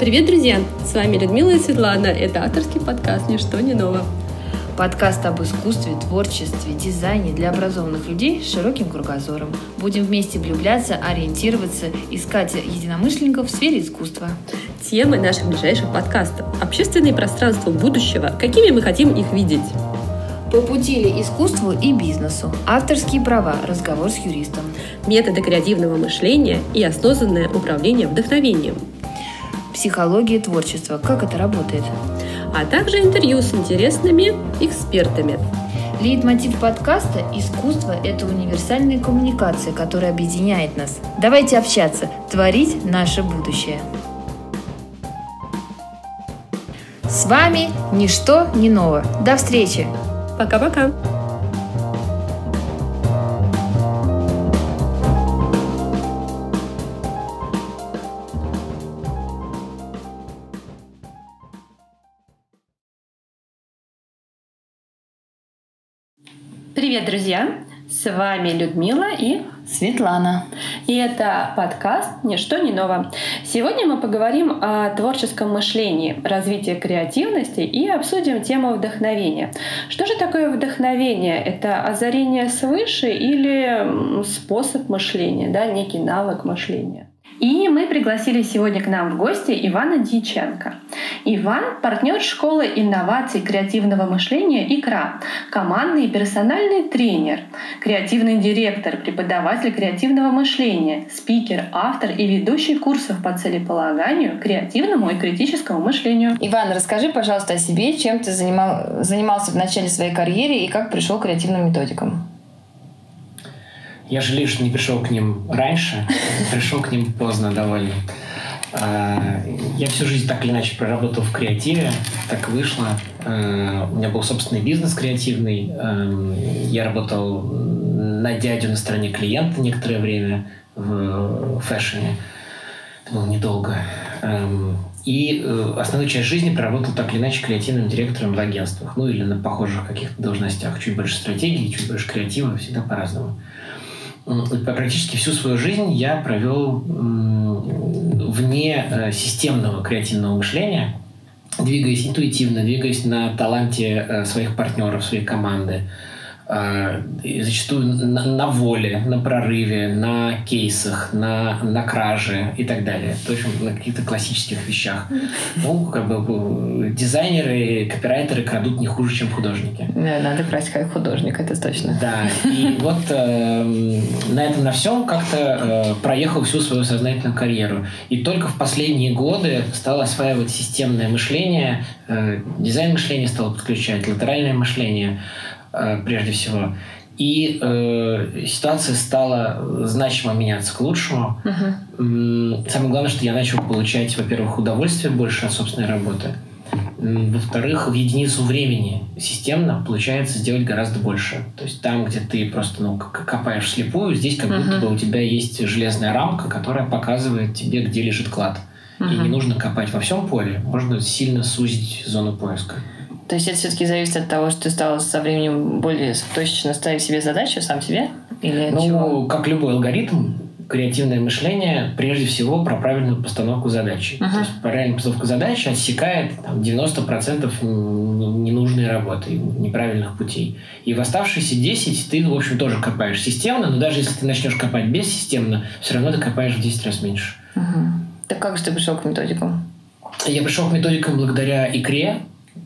Привет, друзья! С вами Людмила и Светлана. Это авторский подкаст «Ничто не ново». Подкаст об искусстве, творчестве, дизайне для образованных людей с широким кругозором. Будем вместе влюбляться, ориентироваться, искать единомышленников в сфере искусства. Темы наших ближайших подкастов. Общественные пространства будущего. Какими мы хотим их видеть? По пути ли искусству и бизнесу. Авторские права. Разговор с юристом. Методы креативного мышления и осознанное управление вдохновением. Психология творчества. Как это работает? А также интервью с интересными экспертами. Лейтмотив подкаста «Искусство – это универсальная коммуникация, которая объединяет нас». Давайте общаться, творить наше будущее. С вами «Ничто не ново». До встречи! Пока-пока! Привет, друзья! С вами Людмила и Светлана. И это подкаст «Ничто не ново». Сегодня мы поговорим о творческом мышлении, развитии креативности и обсудим тему вдохновения. Что же такое вдохновение? Это озарение свыше или способ мышления, да, некий навык мышления? И мы пригласили сегодня к нам в гости Ивана Дьяченко. Иван — партнер школы инноваций креативного мышления «Икра», командный и персональный тренер, креативный директор, преподаватель креативного мышления, спикер, автор и ведущий курсов по целеполаганию, креативному и критическому мышлению. Иван, расскажи, пожалуйста, о себе, чем ты занимал, занимался в начале своей карьеры и как пришел к креативным методикам. Я жалею, что не пришел к ним раньше, пришел к ним поздно довольно. А, я всю жизнь так или иначе проработал в креативе, так вышло. А, у меня был собственный бизнес креативный. А, я работал на дядю на стороне клиента некоторое время в фэшне. Это было недолго. И э, основную часть жизни проработал так или иначе креативным директором в агентствах. Ну или на похожих каких-то должностях. Чуть больше стратегии, чуть больше креатива, всегда по-разному практически всю свою жизнь я провел вне э, системного креативного мышления, двигаясь интуитивно, двигаясь на таланте э, своих партнеров, своей команды, зачастую на, на воле, на прорыве, на кейсах, на, на краже и так далее. То есть на каких-то классических вещах. Ну, как бы дизайнеры, копирайтеры крадут не хуже, чем художники. Да, надо красть как художник, это точно. Да, и вот э, на этом на всем как-то э, проехал всю свою сознательную карьеру. И только в последние годы стал осваивать системное мышление, э, дизайн мышления стал подключать, латеральное мышление – прежде всего. И э, ситуация стала значимо меняться к лучшему. Uh-huh. Самое главное, что я начал получать, во-первых, удовольствие больше от собственной работы. Во-вторых, в единицу времени системно получается сделать гораздо больше. То есть там, где ты просто ну, копаешь слепую, здесь как uh-huh. будто бы у тебя есть железная рамка, которая показывает тебе, где лежит клад. Uh-huh. И не нужно копать во всем поле, можно сильно сузить зону поиска. То есть это все-таки зависит от того, что ты стал со временем более точно ставить себе задачу сам себе? Или ну, чего? как любой алгоритм, креативное мышление прежде всего про правильную постановку задачи. Uh-huh. То есть правильная постановка задачи отсекает там, 90% ненужной работы, неправильных путей. И в оставшиеся 10 ты, в общем, тоже копаешь системно, но даже если ты начнешь копать бессистемно, все равно ты копаешь в 10 раз меньше. Uh-huh. Так как же ты пришел к методикам? Я пришел к методикам благодаря икре,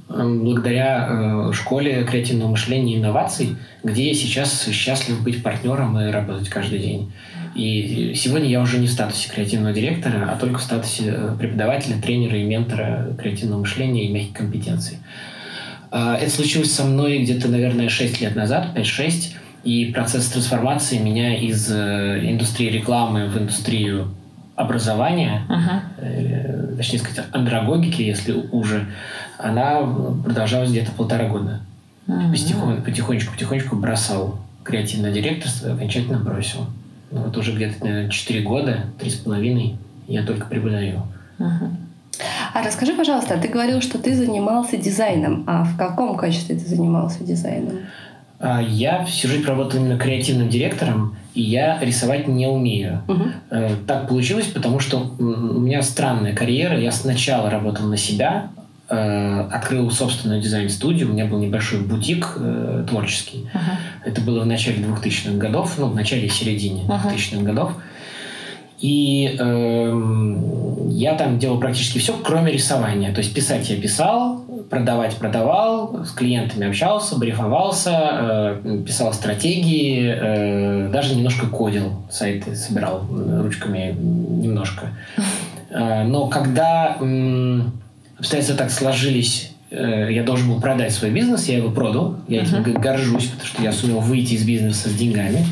благодаря э, школе креативного мышления и инноваций, где я сейчас счастлив быть партнером и работать каждый день. И сегодня я уже не в статусе креативного директора, а только в статусе э, преподавателя, тренера и ментора креативного мышления и мягких компетенций. Э, это случилось со мной где-то, наверное, 6 лет назад, 5-6, и процесс трансформации меня из э, индустрии рекламы в индустрию образования, uh-huh. точнее сказать, андрогогики, если уже, она продолжалась где-то полтора года. Uh-huh. Потихонечку, потихонечку бросал креативное директорство окончательно бросил. Ну, вот уже где-то, наверное, 4 года, три с половиной я только преподаю. Uh-huh. А расскажи, пожалуйста, ты говорил, что ты занимался дизайном. А в каком качестве ты занимался дизайном? А, я всю жизнь работал именно креативным директором, и я рисовать не умею. Угу. Так получилось, потому что у меня странная карьера. Я сначала работал на себя, открыл собственную дизайн-студию. У меня был небольшой бутик э, творческий. Ага. Это было в начале 2000-х годов, ну, в начале и середине Ага. 2000-х годов. И эм, я там делал практически все, кроме рисования. То есть писать я писал, продавать продавал, с клиентами общался, брифовался, э, писал стратегии, э, даже немножко кодил, сайты собирал э, ручками немножко. Э, но когда м, обстоятельства так сложились, э, я должен был продать свой бизнес, я его продал, я этим г- горжусь, потому что я сумел выйти из бизнеса с деньгами.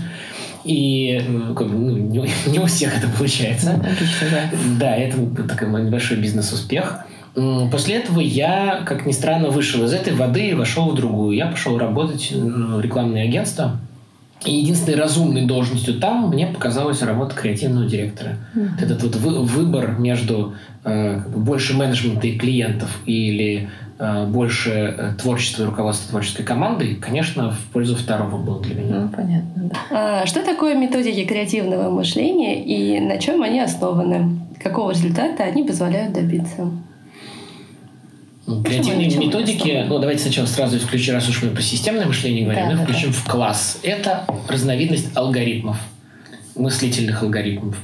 И э, как бы, ну, не, не у всех это получается. Отлично, да. Да, это такой мой небольшой бизнес-успех. После этого я, как ни странно, вышел из этой воды и вошел в другую. Я пошел работать в рекламное агентство. И единственной разумной должностью там мне показалась работа креативного директора. Мгм. Этот вот вы- выбор между э, как бы больше менеджмента и клиентов или э, больше э, творчества и руководства творческой командой, конечно, в пользу второго был для меня. Ну, понятно, да. А, что такое методики креативного мышления и на чем они основаны? Какого результата они позволяют добиться? Ну, Креативные Почему? методики, ну давайте сначала сразу исключим, раз уж мы про системное мышление говорим, Да, мы да, включим в класс. Это разновидность алгоритмов, мыслительных алгоритмов.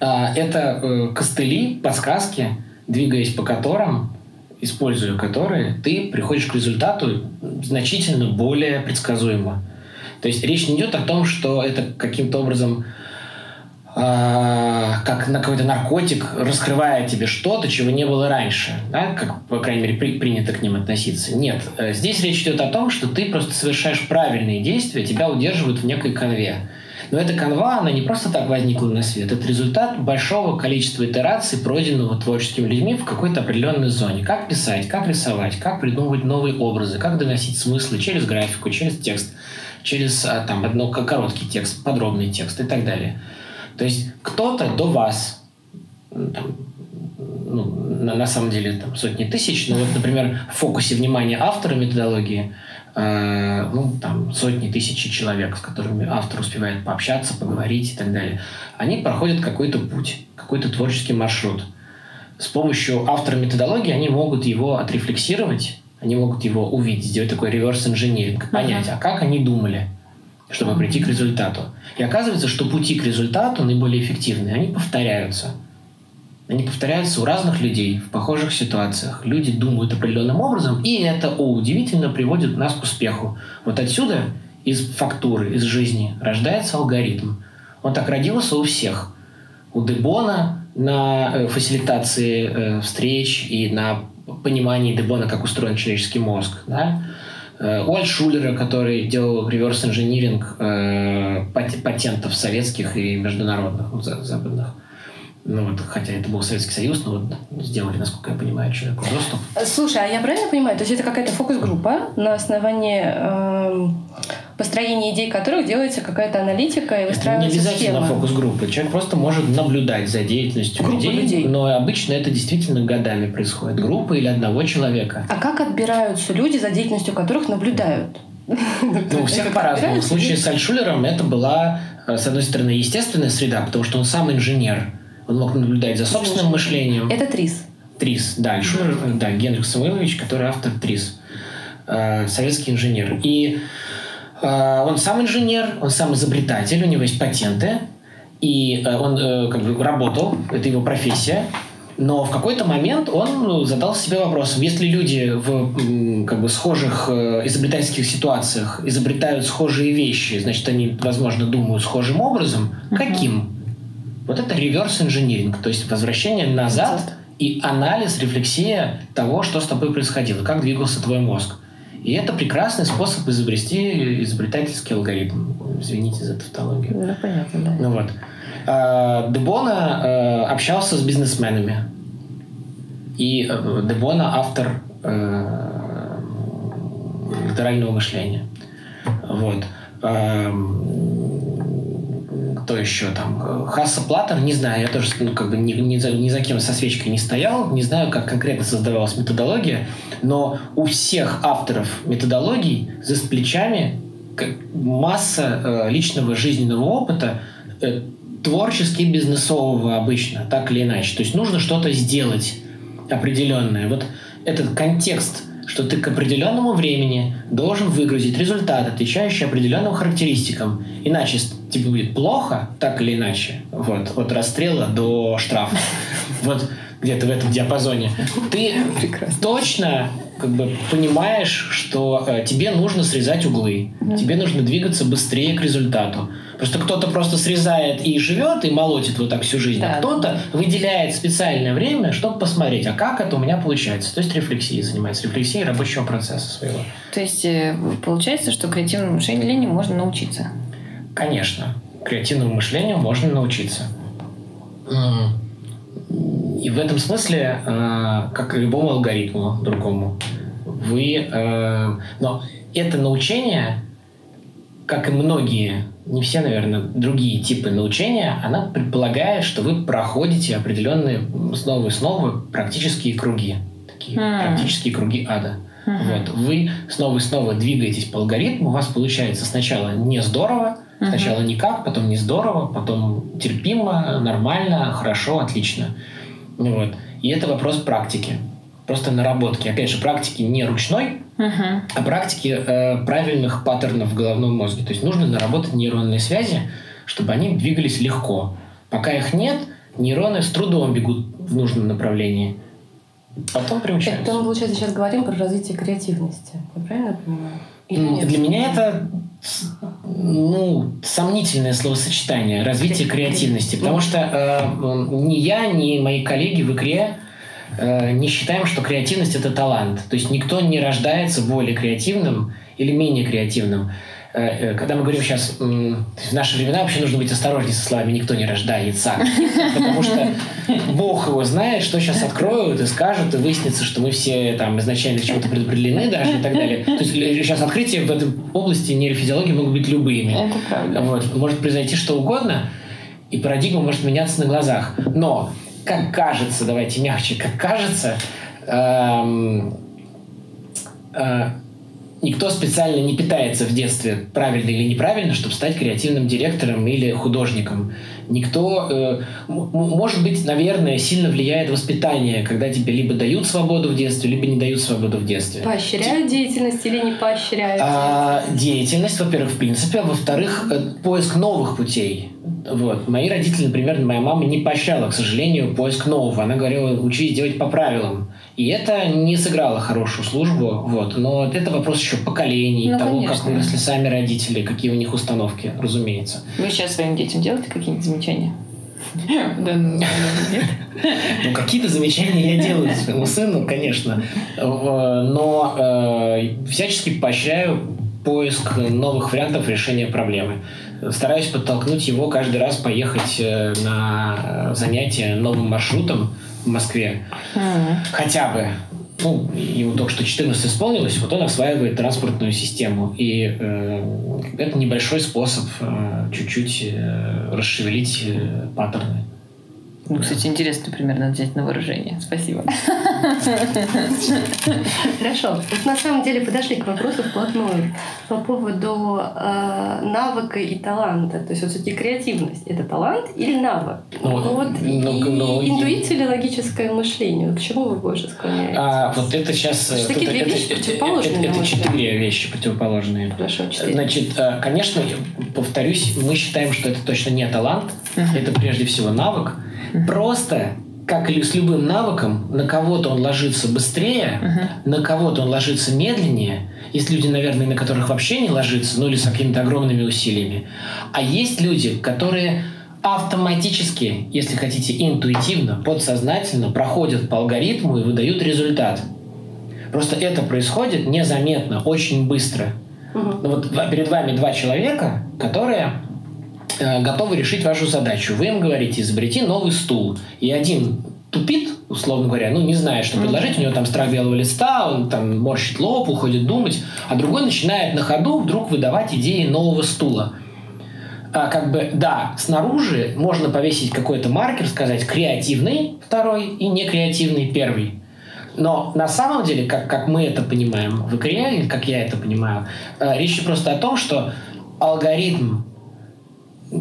А, Это э, костыли, подсказки, двигаясь по которым, используя которые, ты приходишь к результату значительно более предсказуемо. То есть речь не идет о том, что это каким-то образом как на какой-то наркотик, раскрывая тебе что-то, чего не было раньше, да, как, по крайней мере, при- принято к ним относиться. Нет, э, здесь речь идет о том, что ты просто совершаешь правильные действия, тебя удерживают в некой конве. Но эта канва, она не просто так возникла на свет, это результат большого количества итераций, пройденного творческими людьми в какой-то определенной зоне. Как писать, как рисовать, как придумывать новые образы, как доносить смыслы через графику, через текст, через а, там, одно, короткий текст, подробный текст и так далее. То есть кто-то до вас, там, ну, на, на самом деле там, сотни тысяч, но вот, например, в фокусе внимания автора методологии э, ну, там, сотни тысяч человек, с которыми автор успевает пообщаться, поговорить и так далее, они проходят какой-то путь, какой-то творческий маршрут. С помощью автора методологии они могут его отрефлексировать, они могут его увидеть, сделать такой реверс-инженеринг, понять, а как они думали, чтобы прийти к результату. И оказывается, что пути к результату наиболее эффективные, они повторяются. Они повторяются у разных людей в похожих ситуациях. Люди думают определенным образом, и это, о, удивительно, приводит нас к успеху. Вот отсюда, из фактуры, из жизни, рождается алгоритм. Он так родился у всех. У Дебона на э, фасилитации э, встреч и на понимании Дебона, как устроен человеческий мозг. Да? Э, У Альшулера, который делал реверс-инжиниринг э, пат- патентов советских и международных, ну, за- западных. Ну вот, хотя это был Советский Союз, но вот сделали, насколько я понимаю, человеку доступ. Слушай, а я правильно понимаю, то есть это какая-то фокус-группа, на основании эм, построения идей которых делается какая-то аналитика и Это не выстраивается обязательно схема? фокус-группы. Человек просто может наблюдать за деятельностью Группа людей, людей. но обычно это действительно годами происходит. Группа или одного человека. А как отбираются люди, за деятельностью которых наблюдают? Ну, у всех по-разному. В случае с Альшулером это была, э, с одной стороны, естественная среда, потому что он сам инженер. Он мог наблюдать за собственным мышлением. Это ТРИС. Трис, да, Альшулер, да, Генрих Самуилович, который автор Трис, э, советский инженер. И он сам инженер, он сам изобретатель, у него есть патенты, и э, он э, как бы работал, это его профессия. Но в какой-то момент он задал себе вопросом, если люди в как бы схожих э, изобретательских ситуациях изобретают схожие вещи, значит, они, возможно, думают схожим образом, каким? Вот это реверс-инжиниринг, то есть возвращение назад Назад. и анализ, рефлексия того, что с тобой происходило, как двигался твой мозг. И это прекрасный способ изобрести изобретательский алгоритм. Извините за тавтологию. Ну, понятно, да. Ну вот. А, Дебона э, общался с бизнесменами. И э, Дебона автор э, литерального мышления. Вот. Кто еще там? Хасса Платтер, не знаю, я тоже ну, как бы ни, ни за, ни за кем со свечкой не стоял, не знаю, как конкретно создавалась методология, но у всех авторов методологий за плечами масса э, личного жизненного опыта, э, творчески бизнесового обычно, так или иначе. То есть нужно что-то сделать определенное. Вот этот контекст, что ты к определенному времени должен выгрузить результат, отвечающий определенным характеристикам. Иначе тебе будет плохо, так или иначе. Вот, от расстрела до штрафа. Вот где-то в этом диапазоне. Ты Прекрасно. точно как бы понимаешь, что э, тебе нужно срезать углы, mm тебе нужно двигаться быстрее к результату. Просто кто-то просто срезает и живет, и молотит вот так всю жизнь, а да. а кто-то выделяет специальное время, чтобы посмотреть, а как это у меня получается. То есть рефлексией занимается, рефлексией рабочего процесса своего. То есть э, получается, что креативному мышлению можно научиться? Конечно. Креативному мышлению можно научиться. И в этом смысле, э, как и любому алгоритму другому, вы... Э, но это научение, как и многие, не все, наверное, другие типы научения, она предполагает, что вы проходите определенные снова и снова практические круги. Такие mm. практические круги ада. Mm-hmm. Вот. Вы снова и снова двигаетесь по алгоритму, у вас получается сначала не здорово, mm-hmm. сначала никак, потом не здорово, потом терпимо, нормально, хорошо, отлично. Вот. И это вопрос практики. Просто наработки. Опять же, практики не ручной, uh-huh. а практики э, правильных паттернов в головном мозге. То есть нужно наработать нейронные связи, чтобы они двигались легко. Пока их нет, нейроны с трудом бегут в нужном направлении. Потом приучаются. Это мы, получается, сейчас говорим про развитие креативности. Я правильно понимаю? Для меня это ну, сомнительное словосочетание развитие креативности, потому что э, ни я, ни мои коллеги в игре э, не считаем, что креативность это талант. То есть никто не рождается более креативным или менее креативным. Э, э, когда мы говорим сейчас, в наши времена вообще нужно быть осторожнее со словами «никто не рождается», потому что Бог его знает, что сейчас откроют и скажут, и выяснится, что мы все там изначально чего-то предопределены даже и так далее. То есть сейчас открытия в этой области нейрофизиологии могут быть любыми. Это. Вот. Может произойти что угодно, и парадигма может меняться на глазах. Но, как кажется, давайте мягче, как кажется, эм, э, никто специально не питается в детстве правильно или неправильно, чтобы стать креативным директором или художником. Никто, э, может быть, наверное, сильно влияет воспитание, когда тебе либо дают свободу в детстве, либо не дают свободу в детстве. Поощряют деятельность или не поощряют? А, деятельность, во-первых, в принципе, а во-вторых, э, поиск новых путей. Вот. Мои родители, например, моя мама не поощряла, к сожалению, поиск нового. Она говорила, учись делать по правилам. И это не сыграло хорошую службу, вот. но это вопрос еще поколений, ну, того, конечно. как выросли сами родители, какие у них установки, разумеется. Вы сейчас своим детям делаете какие-нибудь замечания? Да, ну, ну, какие-то замечания я делаю своему сыну, конечно. Но э, всячески поощряю поиск новых вариантов решения проблемы. Стараюсь подтолкнуть его каждый раз поехать э, на занятия новым маршрутом, в Москве. Mm. Хотя бы. Ну, ему только что 14 исполнилось, вот он осваивает транспортную систему. И э, это небольшой способ э, чуть-чуть э, расшевелить э, паттерны. Ну, кстати, интересный пример надо взять на выражение. Спасибо. Хорошо. Вот на самом деле подошли к вопросу вплотную по поводу э, навыка и таланта. То есть вот все-таки креативность это талант или навык? Ну, вот ну, и ну, интуиция или логическое мышление? К чему вы больше склоняетесь? А, вот это сейчас... Это такие две вещи противоположные. Это, это четыре вещи противоположные. Хорошо, четыре. Значит, э, конечно, повторюсь, мы считаем, что это точно не талант. Это прежде всего навык. Просто как и с любым навыком, на кого-то он ложится быстрее, uh-huh. на кого-то он ложится медленнее. Есть люди, наверное, на которых вообще не ложится, ну или с какими-то огромными усилиями. А есть люди, которые автоматически, если хотите, интуитивно, подсознательно проходят по алгоритму и выдают результат. Просто это происходит незаметно, очень быстро. Uh-huh. Вот перед вами два человека, которые готовы решить вашу задачу. Вы им говорите, изобрети новый стул. И один тупит, условно говоря, ну, не знает, что предложить, у него там страх белого листа, он там морщит лоб, уходит думать, а другой начинает на ходу вдруг выдавать идеи нового стула. А, как бы, да, снаружи можно повесить какой-то маркер, сказать креативный второй и некреативный первый. Но на самом деле, как, как мы это понимаем в игре, или как я это понимаю, э, речь просто о том, что алгоритм,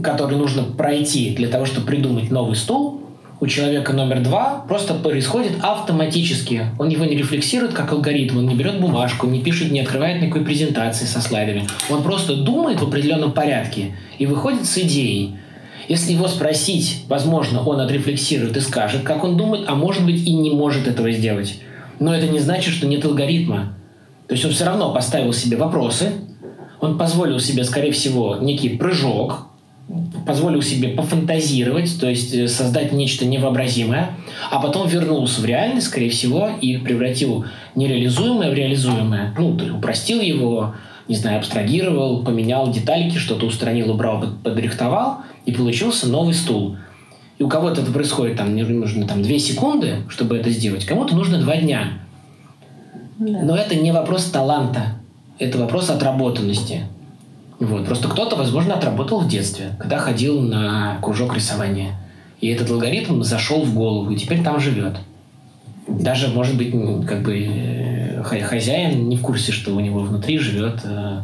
который нужно пройти для того, чтобы придумать новый стул, у человека номер два просто происходит автоматически. Он его не рефлексирует как алгоритм, он не берет бумажку, не пишет, не открывает никакой презентации со слайдами. Он просто думает в определенном порядке и выходит с идеей. Если его спросить, возможно, он отрефлексирует и скажет, как он думает, а может быть и не может этого сделать. Но это не значит, что нет алгоритма. То есть он все равно поставил себе вопросы, он позволил себе, скорее всего, некий прыжок, позволил себе пофантазировать, то есть э, создать нечто невообразимое, а потом вернулся в реальность, скорее всего, и превратил нереализуемое в реализуемое. Ну, упростил его, не знаю, абстрагировал, поменял детальки, что-то устранил, убрал, подрихтовал, и получился новый стул. И у кого-то это происходит, там, нужно там, две секунды, чтобы это сделать, кому-то нужно два дня. Да. Но это не вопрос таланта, это вопрос отработанности. Вот. Просто кто-то, возможно, отработал в детстве, когда ходил на кружок рисования. И этот алгоритм зашел в голову, и теперь там живет. Даже, может быть, как бы э, хозяин не в курсе, что у него внутри живет э,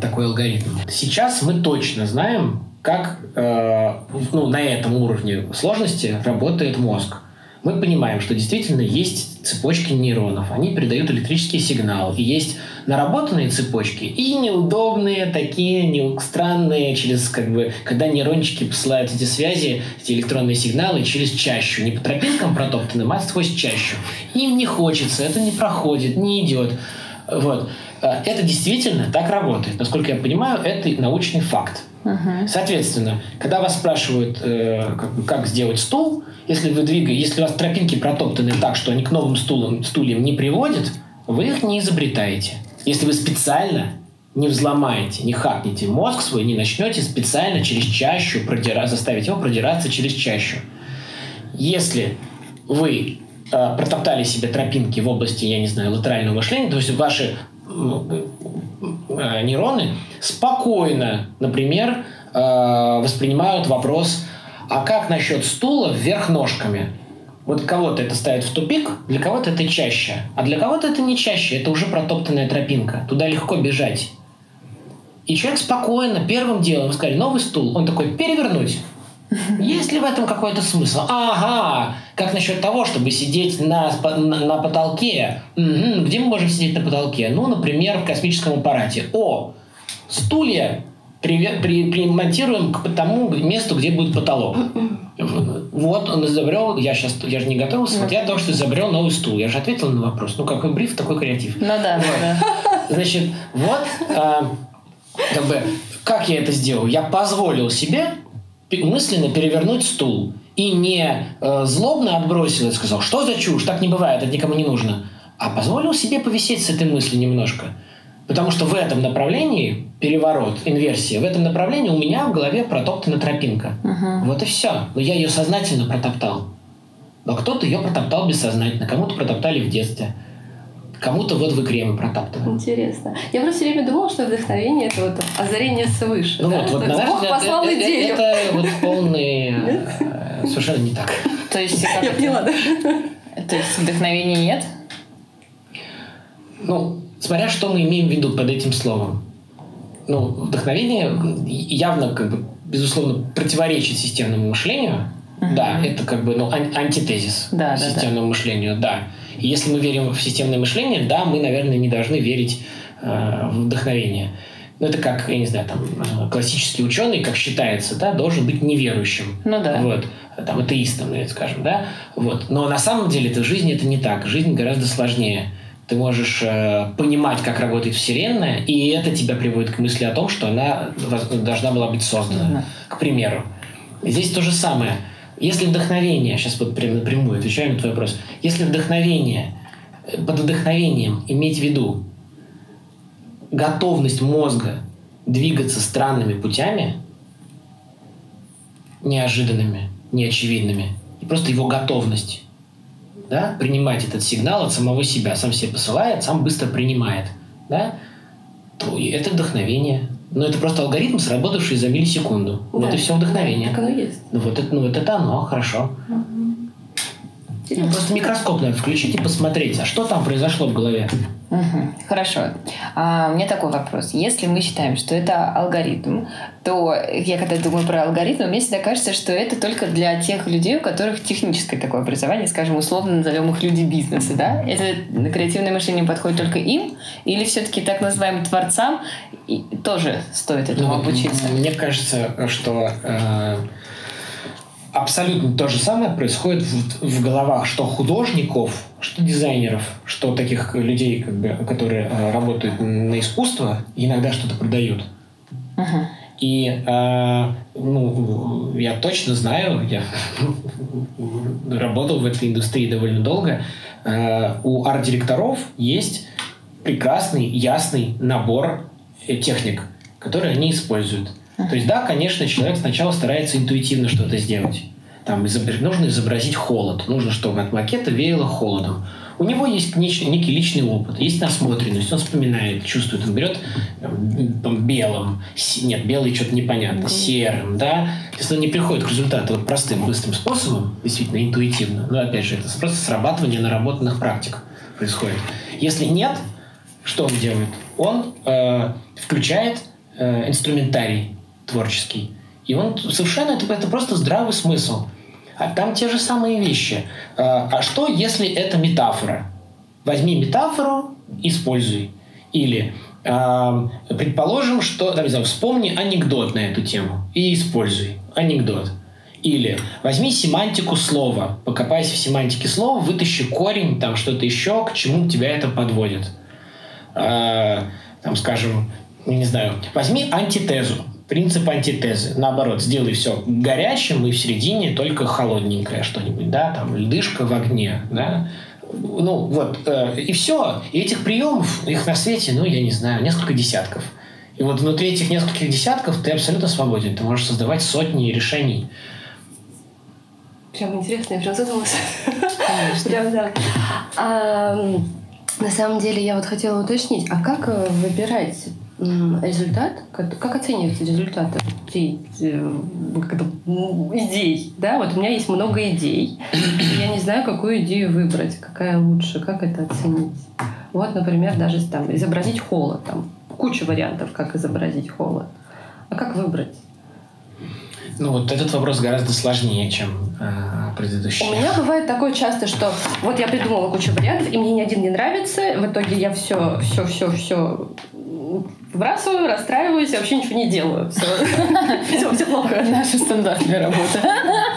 такой алгоритм. Сейчас мы точно знаем, как э, ну, на этом уровне сложности работает мозг мы понимаем, что действительно есть цепочки нейронов, они передают электрический сигнал, и есть наработанные цепочки и неудобные такие, не, странные, через как бы, когда нейрончики посылают эти связи, эти электронные сигналы через чащу, не по тропинкам протоптанным, а сквозь чащу. Им не хочется, это не проходит, не идет. Вот. Э, это действительно так работает. Насколько я понимаю, это научный факт. Uh-huh. Соответственно, когда вас спрашивают, э, как, как сделать стул, если вы двигаете, если у вас тропинки протоптаны так, что они к новым стулам, стульям не приводят, вы их не изобретаете. Если вы специально не взломаете, не хакнете мозг свой, не начнете специально через чащу продира, заставить его продираться через чащу. Если вы э, протоптали себе тропинки в области, я не знаю, латерального мышления, то есть ваши нейроны спокойно, например, э, воспринимают вопрос, а как насчет стула вверх ножками? Вот кого-то это ставит в тупик, для кого-то это чаще. А для кого-то это не чаще, это уже протоптанная тропинка. Туда легко бежать. И человек спокойно, первым делом, сказали, новый стул. Он такой, перевернуть. Есть ли в этом какой-то смысл? Ага, как насчет того, чтобы сидеть на, на, на потолке? Угу. Где мы можем сидеть на потолке? Ну, например, в космическом аппарате. О, стулья при, при, примонтируем к тому месту, где будет потолок. Вот он изобрел, я сейчас, я же не готовился, вот я только что изобрел новый стул. Я же ответил на вопрос. Ну, какой бриф, такой креатив. Ну да, вот. да. Значит, вот а, как бы, как я это сделал? Я позволил себе мысленно перевернуть стул и не э, злобно отбросил и сказал, что за чушь, так не бывает, это никому не нужно, а позволил себе повисеть с этой мыслью немножко. Потому что в этом направлении переворот, инверсия, в этом направлении у меня в голове протоптана тропинка. Uh-huh. Вот и все. Но я ее сознательно протоптал. Но кто-то ее протоптал бессознательно, кому-то протоптали в детстве. Кому-то вот в игре мы протаптываем. Интересно. Я просто все время думала, что вдохновение это вот озарение свыше. Ну да? вот, вот на Бог послал это, идею. Это, это вот полный... Э, совершенно не так. То есть... Я поняла, да? То есть вдохновения нет? Ну, смотря что мы имеем в виду под этим словом. Ну, вдохновение явно, как бы, безусловно, противоречит системному мышлению. Uh-huh. Да, это как бы ну, ан- антитезис да, системному да, да. мышлению, да. И если мы верим в системное мышление, да, мы, наверное, не должны верить э, в вдохновение. Ну, это как, я не знаю, там, э, классический ученый, как считается, да, должен быть неверующим. Ну да. Вот. Там, атеистом, скажем, да. Вот. Но на самом деле это в жизни это не так. Жизнь гораздо сложнее. Ты можешь э, понимать, как работает Вселенная, и это тебя приводит к мысли о том, что она должна была быть создана. Mm-hmm. К примеру. Здесь то же самое – если вдохновение, сейчас вот прям напрямую отвечаю на твой вопрос, если вдохновение, э, под вдохновением иметь в виду готовность мозга двигаться странными путями, неожиданными, неочевидными, и просто его готовность да, принимать этот сигнал от самого себя, сам себе посылает, сам быстро принимает, да, то это вдохновение. Но это просто алгоритм, сработавший за миллисекунду. Да. Вот и все вдохновение. Так оно есть. Ну вот это, ну, вот это оно, хорошо. Просто микроскоп надо включить и посмотреть, а что там произошло в голове. Угу, хорошо. А, у меня такой вопрос. Если мы считаем, что это алгоритм, то я когда думаю про алгоритм, мне всегда кажется, что это только для тех людей, у которых техническое такое образование, скажем, условно назовем их люди бизнеса, да? Это креативное мышление подходит только им? Или все-таки так называемым творцам тоже стоит этому ну, обучиться? Мне кажется, что э, абсолютно то же самое происходит в, в головах что художников, что дизайнеров, что таких людей, как бы, которые э, работают на искусство, иногда что-то продают. Uh-huh. И э, ну, я точно знаю, я работал в этой индустрии довольно долго. Э, у арт-директоров есть прекрасный, ясный набор э, техник, которые они используют. То есть, да, конечно, человек сначала старается интуитивно что-то сделать. Там изобр... нужно изобразить холод. Нужно, чтобы от макета веяло холодом. У него есть некий личный опыт, есть насмотренность, он вспоминает, чувствует, он берет там, белым, нет, белый что-то непонятно, серым, да, если он не приходит к результату вот простым, быстрым способом, действительно, интуитивно, но опять же, это просто срабатывание наработанных практик происходит. Если нет, что он делает? Он э, включает э, инструментарий, творческий. И он совершенно, это, это просто здравый смысл. А там те же самые вещи. А, а что, если это метафора? Возьми метафору, используй. Или э, предположим, что, там, не знаю, вспомни анекдот на эту тему и используй анекдот. Или возьми семантику слова, покопайся в семантике слова, вытащи корень, там что-то еще, к чему тебя это подводит. Э, там, скажем, не знаю, возьми антитезу принцип антитезы. Наоборот, сделай все горячим и в середине только холодненькое что-нибудь, да, там льдышка в огне, да. Ну, вот, э, и все. И этих приемов, их на свете, ну, я не знаю, несколько десятков. И вот внутри этих нескольких десятков ты абсолютно свободен. Ты можешь создавать сотни решений. Прям интересно, я прям задумалась. Прям, да. А, на самом деле, я вот хотела уточнить, а как э, выбирать результат, как, как оцениваются результаты идей, э, как это, идей, да, вот у меня есть много идей, я не знаю, какую идею выбрать, какая лучше, как это оценить. Вот, например, даже там изобразить холод, там куча вариантов, как изобразить холод. А как выбрать? Ну, вот этот вопрос гораздо сложнее, чем э, предыдущий. У меня бывает такое часто, что вот я придумала кучу вариантов, и мне ни один не нравится. В итоге я все, все, все, все выбрасываю, расстраиваюсь, вообще ничего не делаю. Все, все, все плохо. Наша стандартная работа.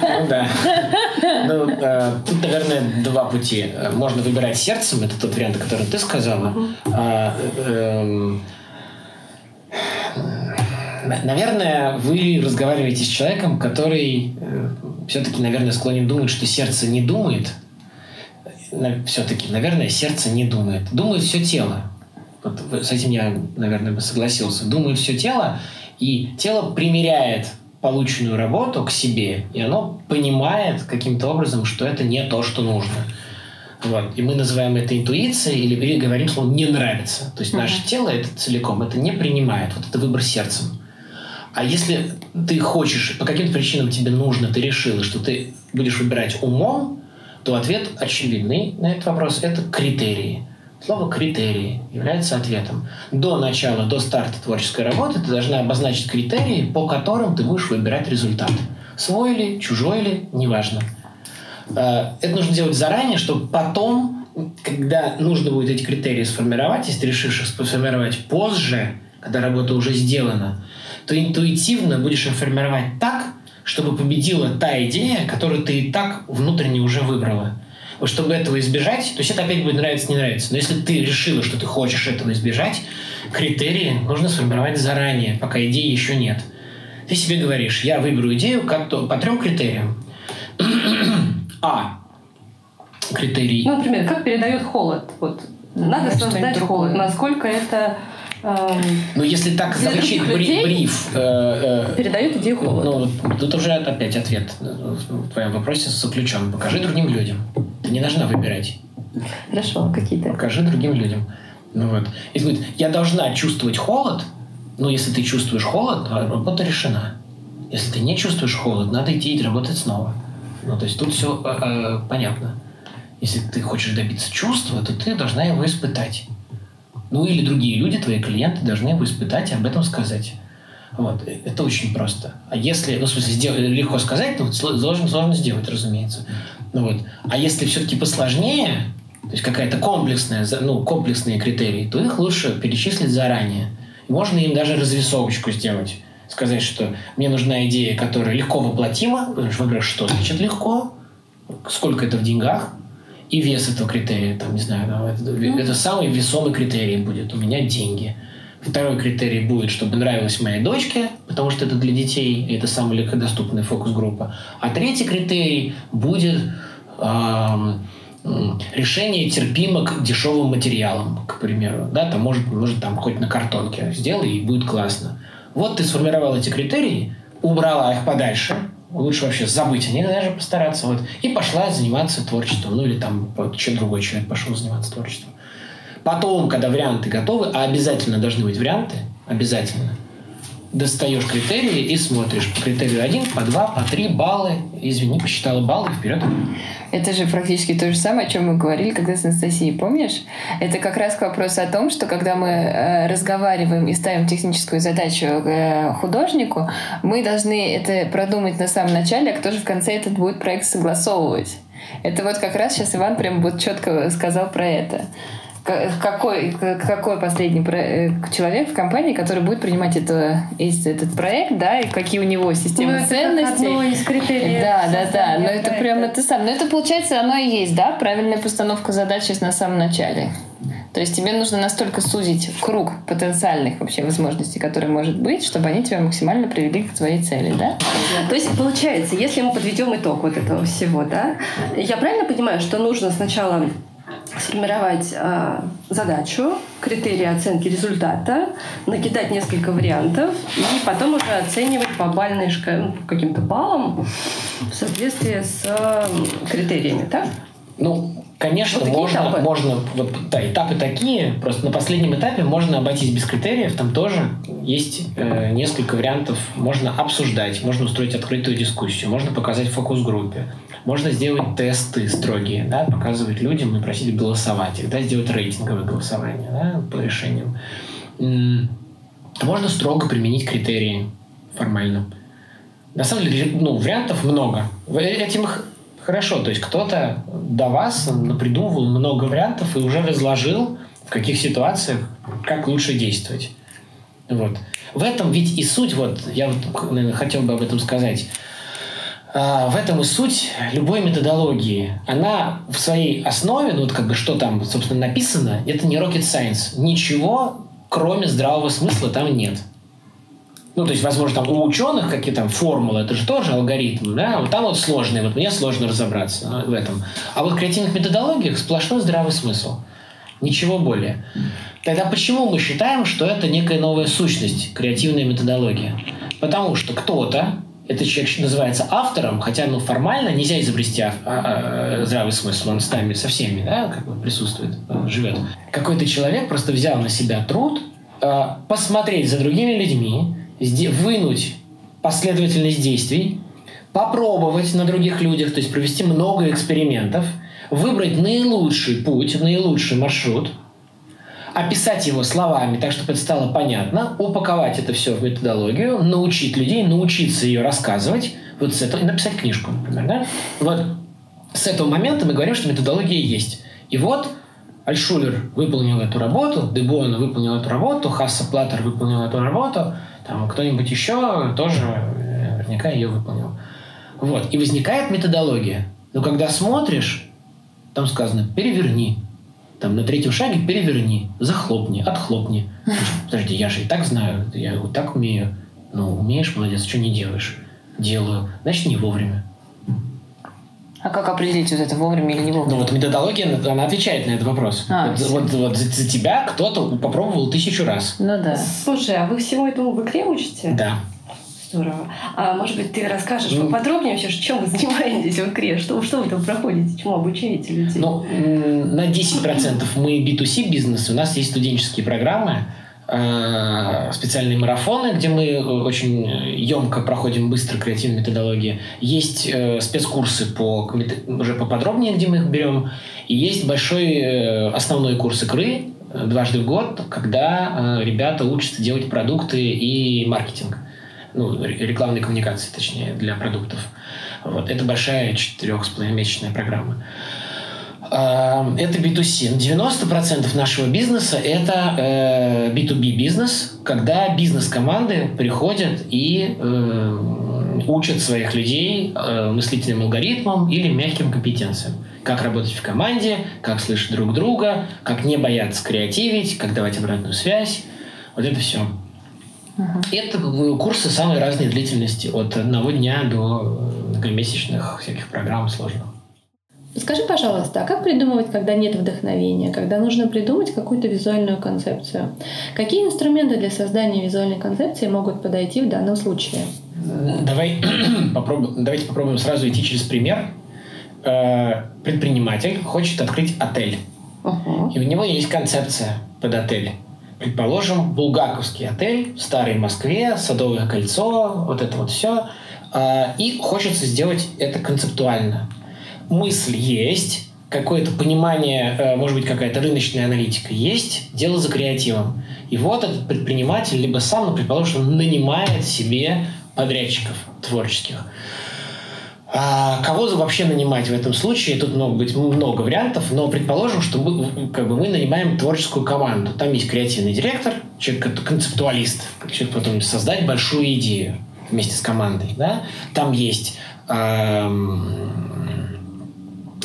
Ну да. Ну, э, тут, наверное, два пути. Можно выбирать сердцем, это тот вариант, который ты сказала. А, эм, наверное, вы разговариваете с человеком, который э, все-таки, наверное, склонен думать, что сердце не думает. Все-таки, наверное, сердце не думает. Думает все тело. Вот с этим я, наверное, бы согласился. Думает все тело, и тело примеряет полученную работу к себе, и оно понимает каким-то образом, что это не то, что нужно. Вот. И мы называем это интуицией или, говорим слово «не нравится». То есть наше тело это целиком это не принимает. Вот это выбор сердцем. А если ты хочешь, по каким-то причинам тебе нужно, ты решила, что ты будешь выбирать умом, то ответ очевидный на этот вопрос – это критерии. Слово «критерии» является ответом. До начала, до старта творческой работы ты должна обозначить критерии, по которым ты будешь выбирать результат. Свой ли, чужой ли, неважно. Э, это нужно делать заранее, чтобы потом, когда нужно будет эти критерии сформировать, если ты решишь их сформировать позже, когда работа уже сделана, то интуитивно будешь их формировать так, чтобы победила та идея, которую ты и так внутренне уже выбрала. Чтобы этого избежать, то есть это опять будет нравиться, не нравится. Но если ты решила, что ты хочешь этого избежать, критерии нужно сформировать заранее, пока идеи еще нет. Ты себе говоришь, я выберу идею как то, по трем критериям. а. Критерий. Ну, например, как передает холод? Вот. Надо создать холод. Насколько это ну, если так заключить бри- бриф... Э, э, передают идею холода. Ну, тут уже опять ответ в твоем вопросе заключен. Покажи другим людям. Ты не должна выбирать. Хорошо, а какие-то. Покажи другим людям. Ну вот. Если говорит, я должна чувствовать холод, ну, если ты чувствуешь холод, работа решена. Если ты не чувствуешь холод, надо идти и работать снова. Ну, то есть тут все э, э, понятно. Если ты хочешь добиться чувства, то ты должна его испытать. Ну или другие люди, твои клиенты, должны его испытать и об этом сказать. Вот. Это очень просто. А если, ну, в смысле, сделать, легко сказать, но сложно, сложно сделать, разумеется. Ну, вот. А если все-таки посложнее, то есть какая-то комплексная, ну, комплексные критерии, то их лучше перечислить заранее. Можно им даже развесовочку сделать. Сказать, что мне нужна идея, которая легко воплотима. Во-первых, что значит легко? Сколько это в деньгах? И вес этого критерия. Там, не знаю, это, ну. это самый весомый критерий будет. У меня деньги. Второй критерий будет, чтобы нравилось моей дочке, потому что это для детей, и это самая легкодоступная фокус-группа. А третий критерий будет эм, решение терпимо к дешевым материалам, к примеру. Да, там может, может там хоть на картонке сделай, и будет классно. Вот ты сформировал эти критерии, убрала их подальше, лучше вообще забыть о них даже постараться, вот, и пошла заниматься творчеством, ну или там чем другой человек пошел заниматься творчеством. Потом, когда варианты готовы, а обязательно должны быть варианты, обязательно, достаешь критерии и смотришь по критерию 1, по 2, по 3 баллы. Извини, посчитала баллы, вперед. Это же практически то же самое, о чем мы говорили когда с Анастасией, помнишь? Это как раз к вопросу о том, что когда мы э, разговариваем и ставим техническую задачу э, художнику, мы должны это продумать на самом начале, а кто же в конце этот будет проект согласовывать. Это вот как раз сейчас Иван прям вот четко сказал про это какой, какой последний э, человек в компании, который будет принимать это, этот проект, да, и какие у него системы ну, ценностей. одно из критериев. Да, да, да. Но это прям это сам. Но это получается, оно и есть, да, правильная постановка задачи на самом начале. То есть тебе нужно настолько сузить круг потенциальных вообще возможностей, которые может быть, чтобы они тебя максимально привели к твоей цели, да? То есть получается, если мы подведем итог вот этого всего, да, я правильно понимаю, что нужно сначала сформировать э, задачу, критерии оценки результата, накидать несколько вариантов и потом уже оценивать по бальной шкале, ну, каким-то баллам в соответствии с э, критериями, так? Ну, конечно, вот можно, этапы. можно, вот, да, этапы такие, просто на последнем этапе можно обойтись без критериев, там тоже есть э, несколько вариантов, можно обсуждать, можно устроить открытую дискуссию, можно показать в фокус-группе, можно сделать тесты строгие, да, показывать людям и просить голосовать их, да, сделать рейтинговое голосование да, по решениям. Можно строго применить критерии формально. На самом деле, ну, вариантов много. Этим хорошо. То есть кто-то до вас придумывал много вариантов и уже разложил, в каких ситуациях, как лучше действовать. Вот. В этом ведь и суть, вот, я вот, наверное, хотел бы об этом сказать. А, в этом и суть любой методологии. Она в своей основе, ну вот как бы что там, собственно, написано, это не rocket science. Ничего, кроме здравого смысла, там нет. Ну, то есть, возможно, там у ученых какие там формулы, это же тоже алгоритм, да, вот там вот сложные, вот мне сложно разобраться а, в этом. А вот в креативных методологиях сплошной здравый смысл. Ничего более. Тогда почему мы считаем, что это некая новая сущность, креативная методология? Потому что кто-то этот человек называется автором, хотя ну, формально нельзя изобрести а, а, здравый смысл, он с нами, со всеми, да, как бы присутствует, живет. Какой-то человек просто взял на себя труд а, посмотреть за другими людьми, вынуть последовательность действий, попробовать на других людях, то есть провести много экспериментов, выбрать наилучший путь, наилучший маршрут – описать его словами, так, чтобы это стало понятно, упаковать это все в методологию, научить людей, научиться ее рассказывать, вот с этого, и написать книжку, например, да? Вот с этого момента мы говорим, что методология есть. И вот Альшулер выполнил эту работу, Дебуэн выполнил эту работу, Хасса Платтер выполнил эту работу, там кто-нибудь еще тоже наверняка ее выполнил. Вот. И возникает методология. Но когда смотришь, там сказано «переверни», там на третьем шаге переверни, захлопни, отхлопни. Подожди, я же и так знаю, я вот так умею. Ну, умеешь, молодец, что не делаешь? Делаю. Значит, не вовремя. А как определить вот это вовремя или не вовремя? Ну вот методология, она отвечает на этот вопрос. А, вот, вот, вот за, за тебя кто-то попробовал тысячу раз. Ну да. Слушай, а вы всему этому в игре учите? Да. Здорово. А может быть, ты расскажешь ну, поподробнее вообще, чем вы занимаетесь в икре? Что, что вы там проходите? Чему обучаете людей? Ну, на 10% мы B2C бизнес. У нас есть студенческие программы, специальные марафоны, где мы очень емко проходим быстро креативные методологии. Есть э, спецкурсы по, уже поподробнее, где мы их берем. И есть большой э, основной курс игры э, дважды в год, когда э, ребята учатся делать продукты и маркетинг. Ну, рекламные коммуникации, точнее, для продуктов. Вот. Это большая четырех с половиной месячная программа. Э, это B2C. 90% нашего бизнеса – это э, B2B бизнес, когда бизнес-команды приходят и э, учат своих людей э, мыслительным алгоритмам или мягким компетенциям. Как работать в команде, как слышать друг друга, как не бояться креативить, как давать обратную связь. Вот это все. Uh-huh. Это курсы самой разной длительности, от одного дня до многомесячных всяких программ сложных. Скажи, пожалуйста, а как придумывать, когда нет вдохновения, когда нужно придумать какую-то визуальную концепцию? Какие инструменты для создания визуальной концепции могут подойти в данном случае? Давай попробуем, давайте попробуем сразу идти через пример. Э, предприниматель хочет открыть отель. Uh-huh. И у него есть концепция под отель. Предположим, булгаковский отель в старой Москве, Садовое кольцо, вот это вот все. Э, и хочется сделать это концептуально мысль есть, какое-то понимание, э, может быть, какая-то рыночная аналитика есть, дело за креативом. И вот этот предприниматель либо сам, ну, предположим, нанимает себе подрядчиков творческих. А кого вообще нанимать в этом случае? Тут может быть много вариантов, но предположим, что мы, как бы мы нанимаем творческую команду. Там есть креативный директор, человек, концептуалист, человек потом создать большую идею вместе с командой. Да? Там есть эм,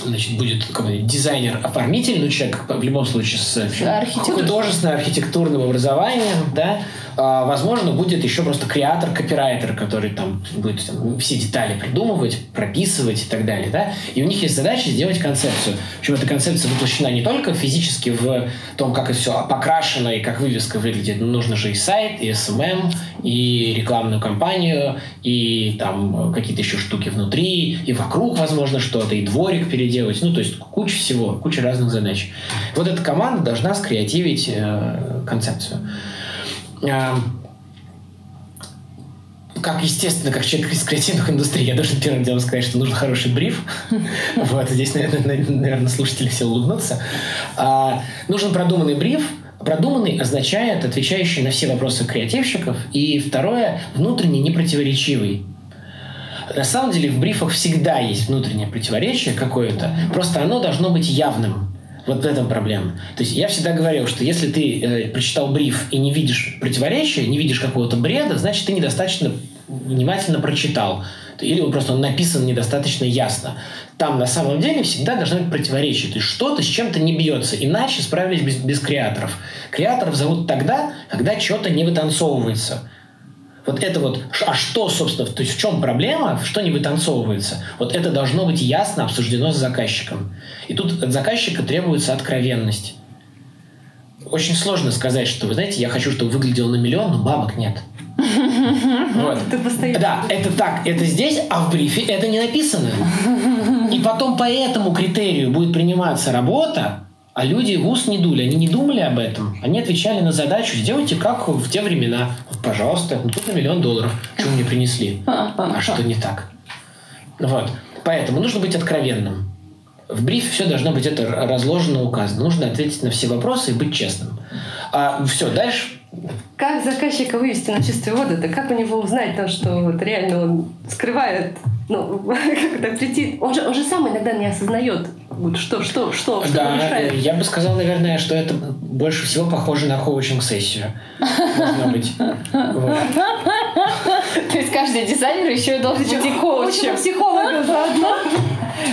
значит, будет дизайнер-оформитель, ну, человек в любом случае с Архитектур. художественно-архитектурным образованием, да, а, возможно, будет еще просто креатор-копирайтер, который там будет там, все детали придумывать, прописывать и так далее, да, и у них есть задача сделать концепцию. Причем эта концепция воплощена не только физически в том, как это все покрашено и как вывеска выглядит, но нужно же и сайт, и SMM, и рекламную кампанию, и там какие-то еще штуки внутри, и вокруг, возможно, что-то, и дворик переделать, ну, то есть куча всего, куча разных задач. Вот эта команда должна скреативить э, концепцию как естественно, как человек из креативных индустрий, я должен первым делом сказать, что нужен хороший бриф. Вот, здесь, наверное, слушатели все улыбнутся. А, нужен продуманный бриф, Продуманный означает отвечающий на все вопросы креативщиков. И второе, внутренне непротиворечивый. На самом деле в брифах всегда есть внутреннее противоречие какое-то, просто оно должно быть явным. Вот в этом проблема. То есть я всегда говорил, что если ты э, прочитал бриф и не видишь противоречия, не видишь какого-то бреда, значит, ты недостаточно внимательно прочитал. Или он просто написан недостаточно ясно. Там на самом деле всегда должно быть противоречие. То есть что-то с чем-то не бьется. Иначе справились без, без креаторов. Креаторов зовут тогда, когда что-то не вытанцовывается. Вот это вот, а что, собственно, то есть в чем проблема, что не вытанцовывается, вот это должно быть ясно обсуждено с заказчиком. И тут от заказчика требуется откровенность. Очень сложно сказать, что, вы знаете, я хочу, чтобы выглядело на миллион, но бабок нет. Вот. Да, это так, это здесь, а в брифе это не написано. И потом по этому критерию будет приниматься работа, а люди в ус не дули, они не думали об этом. Они отвечали на задачу, сделайте как в те времена. Вот, пожалуйста, ну тут на миллион долларов. Что мне принесли? А что не так? Вот. Поэтому нужно быть откровенным. В брифе все должно быть это разложено, указано. Нужно ответить на все вопросы и быть честным. А все, дальше как заказчика вывести на чистую воду? Да как у него узнать, то, что вот реально он скрывает ну, как это прийти, он же, он же сам иногда не осознает, что, что, что, что да, мешает. я бы сказал, наверное, что это больше всего похоже на коучинг-сессию. Должно быть. То есть каждый дизайнер еще должен быть коучем. Психологом заодно.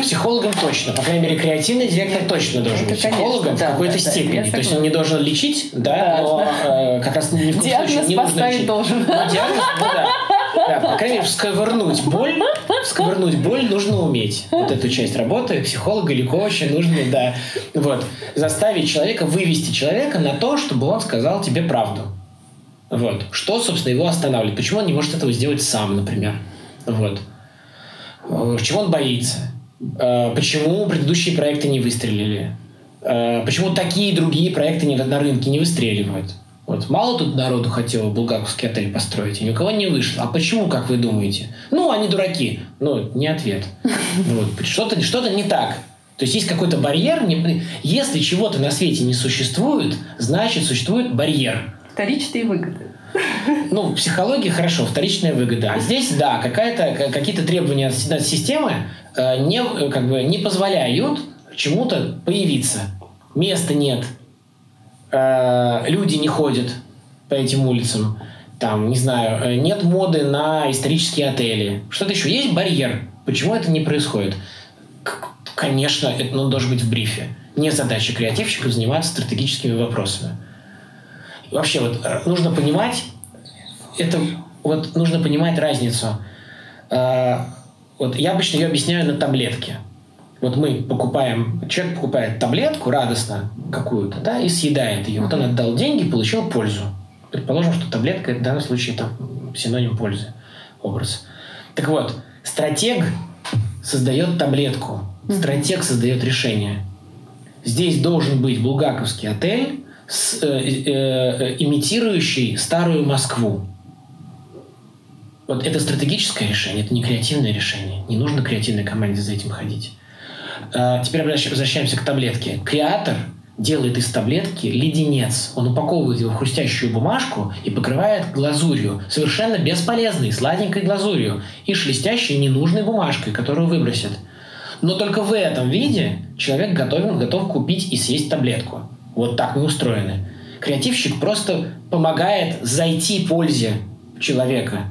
Психологом точно. По крайней мере, креативный директор точно должен быть психологом в какой-то степени. То есть он не должен лечить, да, но э, как раз ни в коем случае не нужно лечить. должен. Диагноз, да. Да, по крайней мере, сковырнуть боль, сковырнуть боль нужно уметь. Вот эту часть работы психолога или коуча нужно, да. Вот. Заставить человека, вывести человека на то, чтобы он сказал тебе правду. Вот. Что, собственно, его останавливает? Почему он не может этого сделать сам, например? Вот. Э, чего он боится? Э, почему предыдущие проекты не выстрелили? Э, почему такие другие проекты на рынке не выстреливают? Вот мало тут народу хотело булгаковский отель построить, и ни у кого не вышло. А почему, как вы думаете? Ну, они дураки. Ну, не ответ. Вот. Что-то что не так. То есть есть какой-то барьер. Если чего-то на свете не существует, значит существует барьер. Вторичные выгоды. Ну, в психологии хорошо, вторичная выгода. А здесь, да, какая-то, какие-то требования от системы э, не, как бы, не позволяют чему-то появиться. Места нет, э, люди не ходят по этим улицам, там, не знаю, э, нет моды на исторические отели. Что-то еще. Есть барьер. Почему это не происходит? Конечно, это ну, должен быть в брифе. Не задача креативщиков заниматься стратегическими вопросами. Вообще, вот э, нужно понимать, это вот нужно понимать разницу. Э, вот я обычно ее объясняю на таблетке. Вот мы покупаем, человек покупает таблетку радостно какую-то, да, и съедает ее. Вот он отдал деньги, получил пользу. Предположим, что таблетка в данном случае это синоним пользы, образ. Так вот, стратег создает таблетку, стратег создает решение. Здесь должен быть булгаковский отель, с, э, э, э, имитирующий старую Москву. Вот это стратегическое решение, это не креативное решение. Не нужно креативной команде за этим ходить. А, теперь возвращаемся к таблетке. Креатор делает из таблетки леденец. Он упаковывает его в хрустящую бумажку и покрывает глазурью. Совершенно бесполезной, сладенькой глазурью. И шелестящей ненужной бумажкой, которую выбросит. Но только в этом виде человек готов, готов купить и съесть таблетку. Вот так мы устроены. Креативщик просто помогает зайти пользе человека,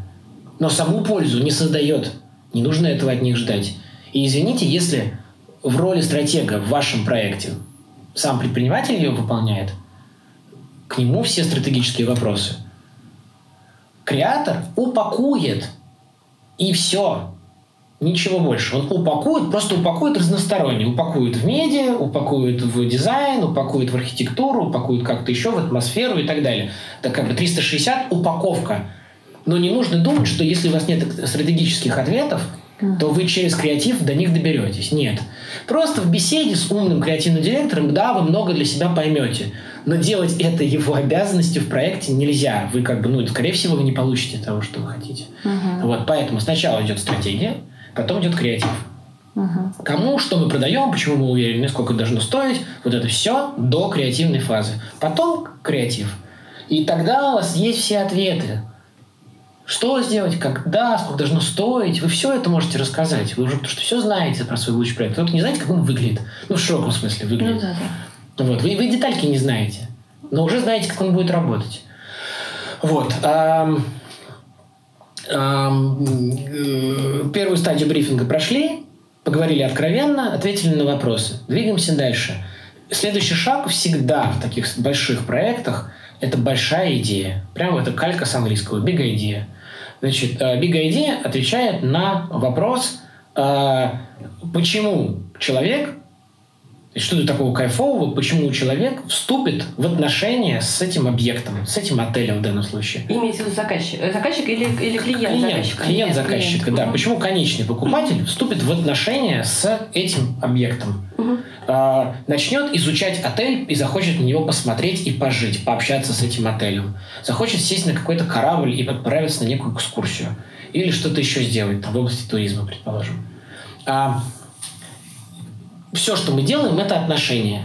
но саму пользу не создает. Не нужно этого от них ждать. И извините, если в роли стратега в вашем проекте сам предприниматель ее выполняет, к нему все стратегические вопросы. Креатор упакует, и все. Ничего больше. Он упакует, просто упакует разносторонне. Упакует в медиа, упакует в дизайн, упакует в архитектуру, упакует как-то еще в атмосферу и так далее. Так как бы 360 упаковка. Но не нужно думать, что если у вас нет стратегических ответов, то вы через креатив до них доберетесь. Нет. Просто в беседе с умным креативным директором, да, вы много для себя поймете. Но делать это его обязанностью в проекте нельзя. Вы как бы, ну, скорее всего, вы не получите того, что вы хотите. Угу. Вот, поэтому сначала идет стратегия, потом идет креатив. Угу. Кому что мы продаем, почему мы уверены, сколько должно стоить, вот это все до креативной фазы. Потом креатив. И тогда у вас есть все ответы. Что сделать, когда, сколько должно стоить, вы все это можете рассказать. Вы уже потому что все знаете про свой будущий проект. Только не знаете, как он выглядит. Ну, в широком смысле выглядит. Ну, да, да. Вот. Вы, вы детальки не знаете, но уже знаете, как он будет работать. Вот. Ам, ам, э, первую стадию брифинга прошли, поговорили откровенно, ответили на вопросы. Двигаемся дальше. Следующий шаг всегда в таких больших проектах – это большая идея. Прямо это калька с английского. Big idea. Значит, э, Big Idea отвечает на вопрос, э, почему человек, что это такого кайфового, почему человек вступит в отношения с этим объектом, с этим отелем в данном случае. Имеется в виду заказчик, э, заказчик или, или клиент, клиент заказчика? Клиент заказчика, да. Угу. Почему конечный покупатель вступит в отношения с этим объектом? Угу. А, начнет изучать отель и захочет на него посмотреть и пожить, пообщаться с этим отелем. Захочет сесть на какой-то корабль и отправиться на некую экскурсию. Или что-то еще сделать там, в области туризма, предположим. А, все, что мы делаем, это отношения.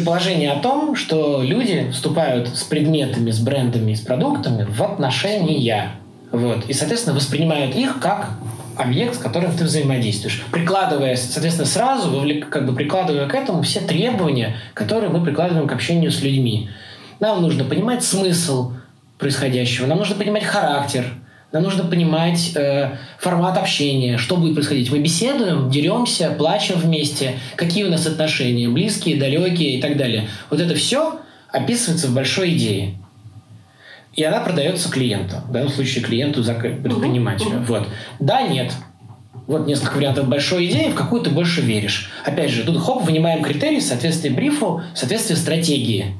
Предположение о том, что люди вступают с предметами, с брендами, с продуктами в отношения. Вот. И, соответственно, воспринимают их как объект, с которым ты взаимодействуешь. Прикладывая, соответственно, сразу, как бы прикладывая к этому все требования, которые мы прикладываем к общению с людьми. Нам нужно понимать смысл происходящего, нам нужно понимать характер, нам нужно понимать э, формат общения, что будет происходить. Мы беседуем, деремся, плачем вместе, какие у нас отношения, близкие, далекие и так далее. Вот это все описывается в большой идее. И она продается клиенту. В данном случае клиенту, предпринимателю. Вот. Да, нет. Вот несколько вариантов большой идеи, в какую ты больше веришь. Опять же, тут хоп, вынимаем критерии соответствия брифу, соответствия стратегии.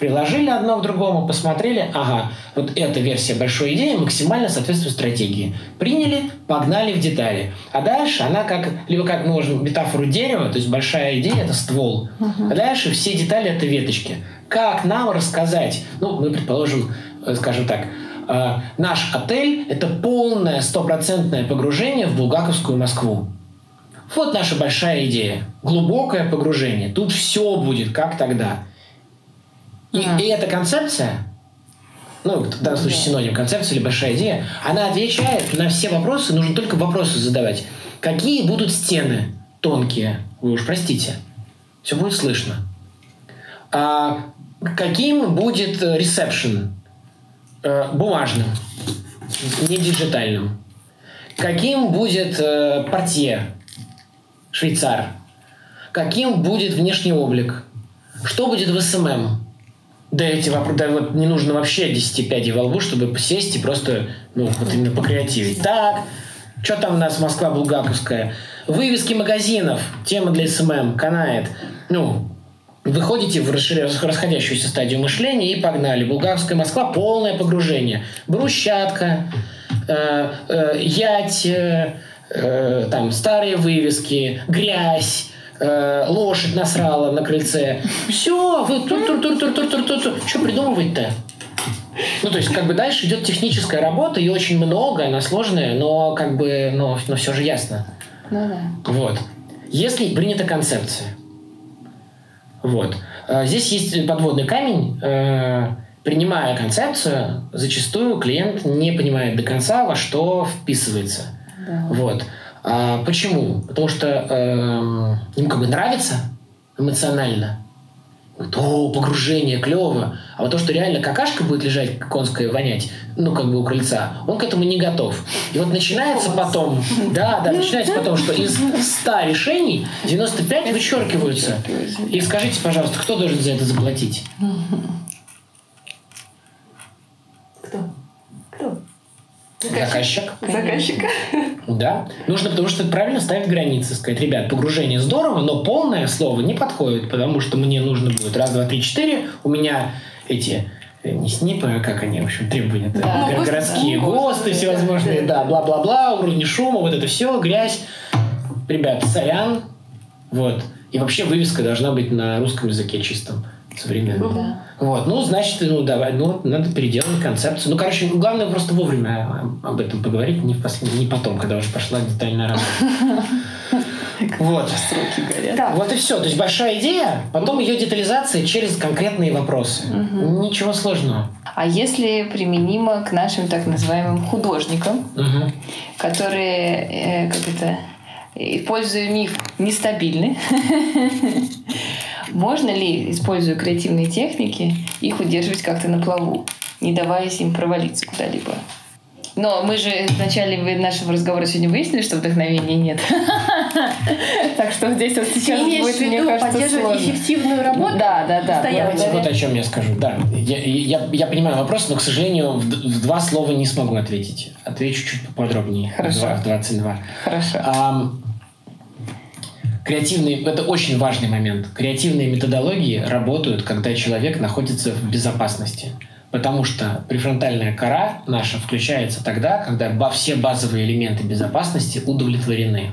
Приложили одно к другому, посмотрели, ага, вот эта версия большой идеи максимально соответствует стратегии. Приняли, погнали в детали. А дальше она как, либо как мы можем метафору дерева, то есть большая идея – это ствол. А дальше все детали – это веточки. Как нам рассказать, ну, мы предположим, э, скажем так, э, наш отель – это полное стопроцентное погружение в Булгаковскую Москву. Вот наша большая идея. Глубокое погружение. Тут все будет, как тогда. И, и эта концепция, ну, в данном случае синоним концепция или большая идея, она отвечает на все вопросы, нужно только вопросы задавать. Какие будут стены тонкие? Вы уж простите. Все будет слышно. А каким будет ресепшн? Э, бумажным, не диджитальным. Каким будет э, портье? Швейцар. Каким будет внешний облик? Что будет в SMM? Да эти вопросы, да вот не нужно вообще 10 пядей во лбу, чтобы сесть и просто, ну, вот именно покреативить. Так, что там у нас Москва Булгаковская? Вывески магазинов, тема для SMM, канает. Ну, выходите в расходящуюся стадию мышления и погнали. Булгаковская Москва – полное погружение. Брусчатка, э, э, ять, э, э, там старые вывески, грязь, э, лошадь насрала на крыльце. Все, вы тур тур тур тур тур тур тур тур Что придумывать-то? Ну, то есть, как бы дальше идет техническая работа, и очень много, она сложная, но как бы, но, но все же ясно. Ну да. Вот. Если принята концепция. Вот. А Здесь есть подводный камень. Э, Принимая концепцию, зачастую клиент не понимает до конца, во что вписывается. Да. Вот. А почему? Потому что эм, ему как бы нравится эмоционально. Вот, О, погружение, клево. А вот то, что реально какашка будет лежать конская вонять, ну, как бы у крыльца, он к этому не готов. И вот начинается потом, да, да, начинается потом, что из 100 решений 95 вычеркиваются. И скажите, пожалуйста, кто должен за это заплатить? Кто? Кто? Заказчик. Заказчик. Да. Нужно, потому что правильно ставить границы. Сказать, ребят, погружение здорово, но полное слово не подходит, потому что мне нужно будет раз, два, три, четыре. У меня эти э, не снипы, а как они, в общем, требования Да. Ну, городские ГОСТы, ГОСТы да. всевозможные, да, бла-бла-бла, уровни шума, вот это все, грязь. Ребят, сорян. Вот. И вообще вывеска должна быть на русском языке чистом, современном. Да. Вот, ну, значит, ну, давай, ну, надо переделать концепцию. Ну, короче, главное просто вовремя об этом поговорить, не, в послед... не потом, когда уже пошла детальная работа. Вот. Сроки горят. Да. Вот и все. То есть большая идея, потом ее детализация через конкретные вопросы. Ничего сложного. А если применимо к нашим так называемым художникам, которые, э, как это, используя миф, нестабильны, можно ли, используя креативные техники, их удерживать как-то на плаву, не давая им провалиться куда-либо? Но мы же в начале нашего разговора сегодня выяснили, что вдохновения нет. Так что здесь вот сейчас будет, мне кажется, поддерживать эффективную работу? Да, да, да. Давайте вот о чем я скажу. Да, я, я, я понимаю вопрос, но, к сожалению, в, два слова не смогу ответить. Отвечу чуть поподробнее. Хорошо. В два- В 22. Хорошо. Креативные, это очень важный момент. Креативные методологии работают, когда человек находится в безопасности. Потому что префронтальная кора наша включается тогда, когда все базовые элементы безопасности удовлетворены.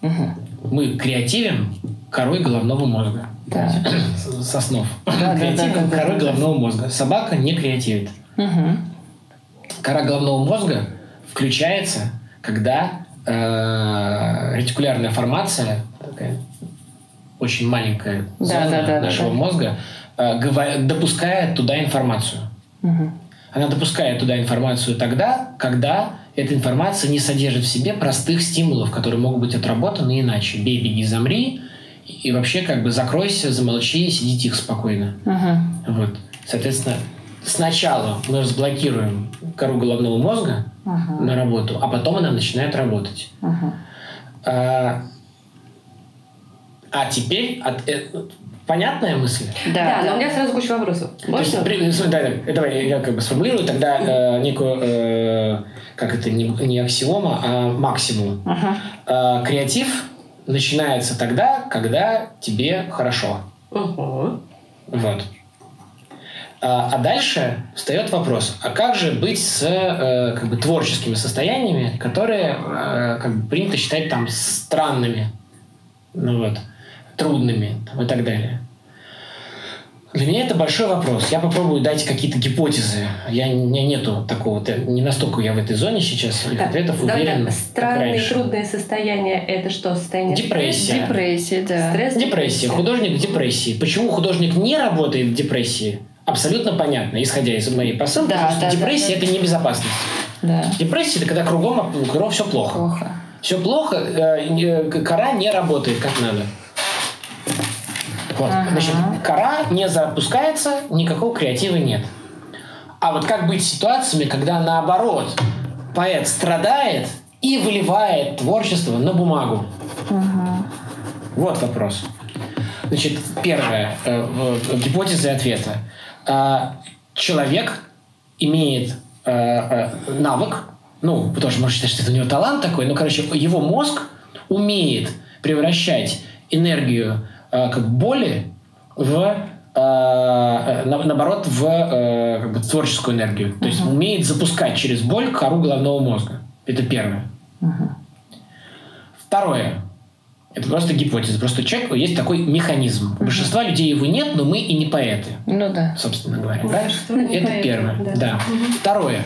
Мгм. Мы креативим корой головного мозга. Да. С- С основ. да, да, Креативим да, корой да, да. головного мозга. Собака не креативит. Мгм. Кора головного мозга включается, когда э, ретикулярная формация, такая очень маленькая Да, зона да, да, нашего да, да. мозга, допускает туда информацию. Она допускает туда информацию тогда, когда эта информация не содержит в себе простых стимулов, которые могут быть отработаны иначе. Бей, беги, замри, и вообще как бы закройся, замолчи, сиди тихо спокойно. Мгм. Вот. Соответственно, сначала мы разблокируем кору головного мозга Мгм. на работу, а потом она начинает работать. Мгм. А, а теперь от- э, понятная мысль? Да, Да, но у меня сразу куча вопросов. То есть, Можно? при- смотри, да, да, давай я как бы сформулирую тогда э, некую, э, как это, не, не аксиома, а максимум. Мгм. Э, креатив начинается тогда, когда тебе хорошо. Ага. Вот. А, а дальше встает вопрос, а как же быть с э, как бы, творческими состояниями, которые э, как бы, принято считать там странными, ну вот, трудными там, и так далее. Для меня это большой вопрос. Я попробую дать какие-то гипотезы. Я, у меня нету такого, не настолько я в этой зоне сейчас, и ответов да, уверен. Да, Странные, трудные состояния – это что? Состояние Депрессия. Депрессия, да. Стресс, депрессия. Художник в депрессии. Почему художник не работает в депрессии? Абсолютно понятно, исходя из моей посылки, да, что да, депрессия да, да. – это небезопасность. Да. Депрессия – это когда кругом, кругом все плохо. Плохо. Все плохо, э, кора не работает как надо. Вот. Ага. Значит, кора не запускается, никакого креатива нет. А вот как быть с ситуациями, когда наоборот поэт страдает и выливает творчество на бумагу? Ага. Вот вопрос. Значит, первое, э, гипотеза ответа. Э, человек имеет э, э, навык, ну, вы тоже можете считать, что это у него талант такой, но, короче, его мозг умеет превращать энергию как боли в э, э, наоборот, в как бы, творческую энергию. То есть uh-huh. умеет запускать через боль кору головного мозга. Это первое. Uh-huh. Второе. Это просто гипотеза. Просто человек есть такой механизм. У uh-huh. большинства людей его нет, но мы и не поэты. Ну да. Собственно говоря. Да? Это поэты, первое. Да. да. Uh-huh. Второе.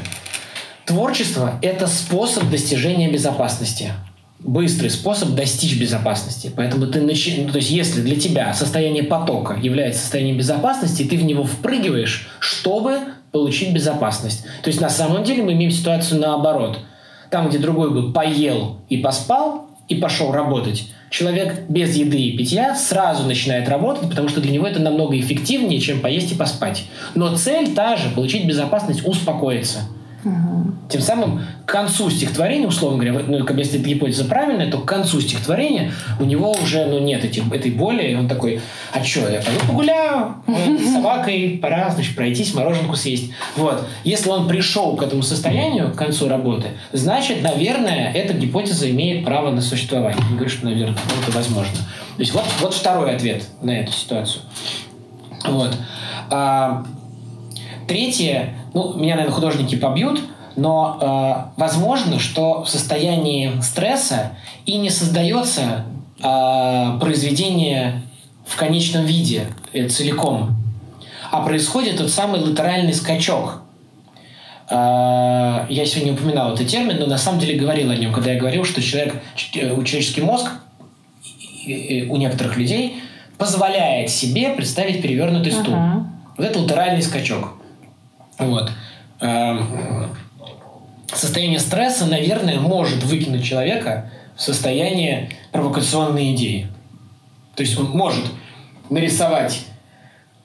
Творчество – это способ достижения безопасности быстрый способ достичь безопасности. Поэтому ты начи... ну, то есть если для тебя состояние потока является состоянием безопасности, ты в него впрыгиваешь, чтобы получить безопасность. То есть на самом деле мы имеем ситуацию наоборот. Там, где другой бы поел и поспал, и пошел работать, человек без еды и питья сразу начинает работать, потому что для него это намного эффективнее, чем поесть и поспать. Но цель та же – получить безопасность, успокоиться – Угу. Тем самым к концу стихотворения, условно говоря, ну, если эта гипотеза правильная, то к концу стихотворения у него уже ну, нет этих, этой боли, и он такой, а что, я пойду погуляю с собакой, пора, значит, пройтись, мороженку съесть. Вот. Если он пришел к этому состоянию, к концу работы, значит, наверное, эта гипотеза имеет право на существование. Не говорю, что, наверное, ну, это возможно. То есть вот, вот второй ответ на эту ситуацию. Вот. А, третье, ну, меня, наверное, художники побьют, но э, возможно, что в состоянии стресса и не создается э, произведение в конечном виде э, целиком, а происходит тот самый латеральный скачок. Э, я сегодня упоминал этот термин, но на самом деле говорил о нем, когда я говорил, что человек, э, человеческий мозг у некоторых людей позволяет себе представить перевернутый стул. Uh-huh. Вот это латеральный скачок. Вот. Эм, состояние стресса, наверное, может выкинуть человека в состояние провокационной идеи. То есть он может нарисовать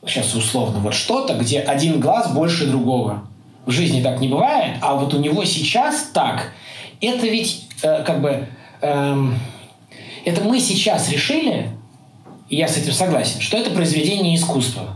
сейчас условно вот что-то, где один глаз больше другого. В жизни так не бывает, а вот у него сейчас так. Это ведь э, как бы э, это мы сейчас решили, и я с этим согласен, что это произведение искусства.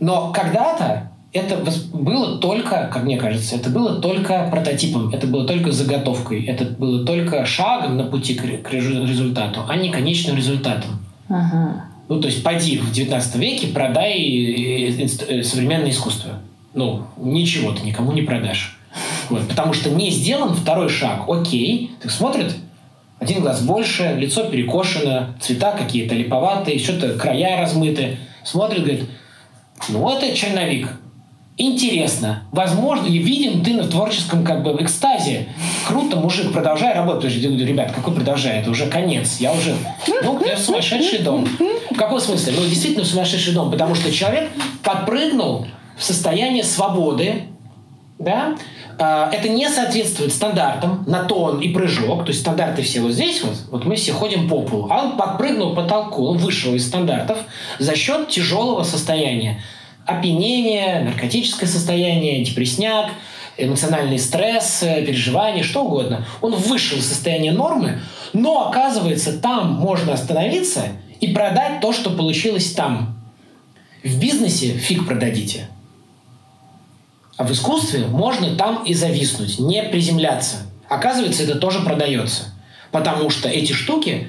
Но когда-то это было только, как мне кажется, это было только прототипом, это было только заготовкой, это было только шагом на пути к, результату, а не конечным результатом. Ага. Ну, то есть, пойди в 19 веке, продай э, э, современное искусство. Ну, ничего ты никому не продашь. Вот, потому что не сделан второй шаг. Окей, так смотрит, один глаз больше, лицо перекошено, цвета какие-то липоватые, что-то края размыты. Смотрит, говорит, ну, это черновик интересно. Возможно, и видим ты в творческом как бы экстазе. Круто, мужик, продолжай работать. Я говорю, ребят, какой продолжай? Это уже конец. Я уже, ну, я в сумасшедший дом. В каком смысле? Ну, действительно в сумасшедший дом, потому что человек подпрыгнул в состояние свободы, да, а, это не соответствует стандартам на тон и прыжок, то есть стандарты все вот здесь вот, вот мы все ходим по полу, а он подпрыгнул по потолку, он вышел из стандартов за счет тяжелого состояния опьянение, наркотическое состояние, депресняк, эмоциональный стресс, переживания, что угодно. Он вышел из состояния нормы, но оказывается, там можно остановиться и продать то, что получилось там. В бизнесе фиг продадите. А в искусстве можно там и зависнуть, не приземляться. Оказывается, это тоже продается. Потому что эти штуки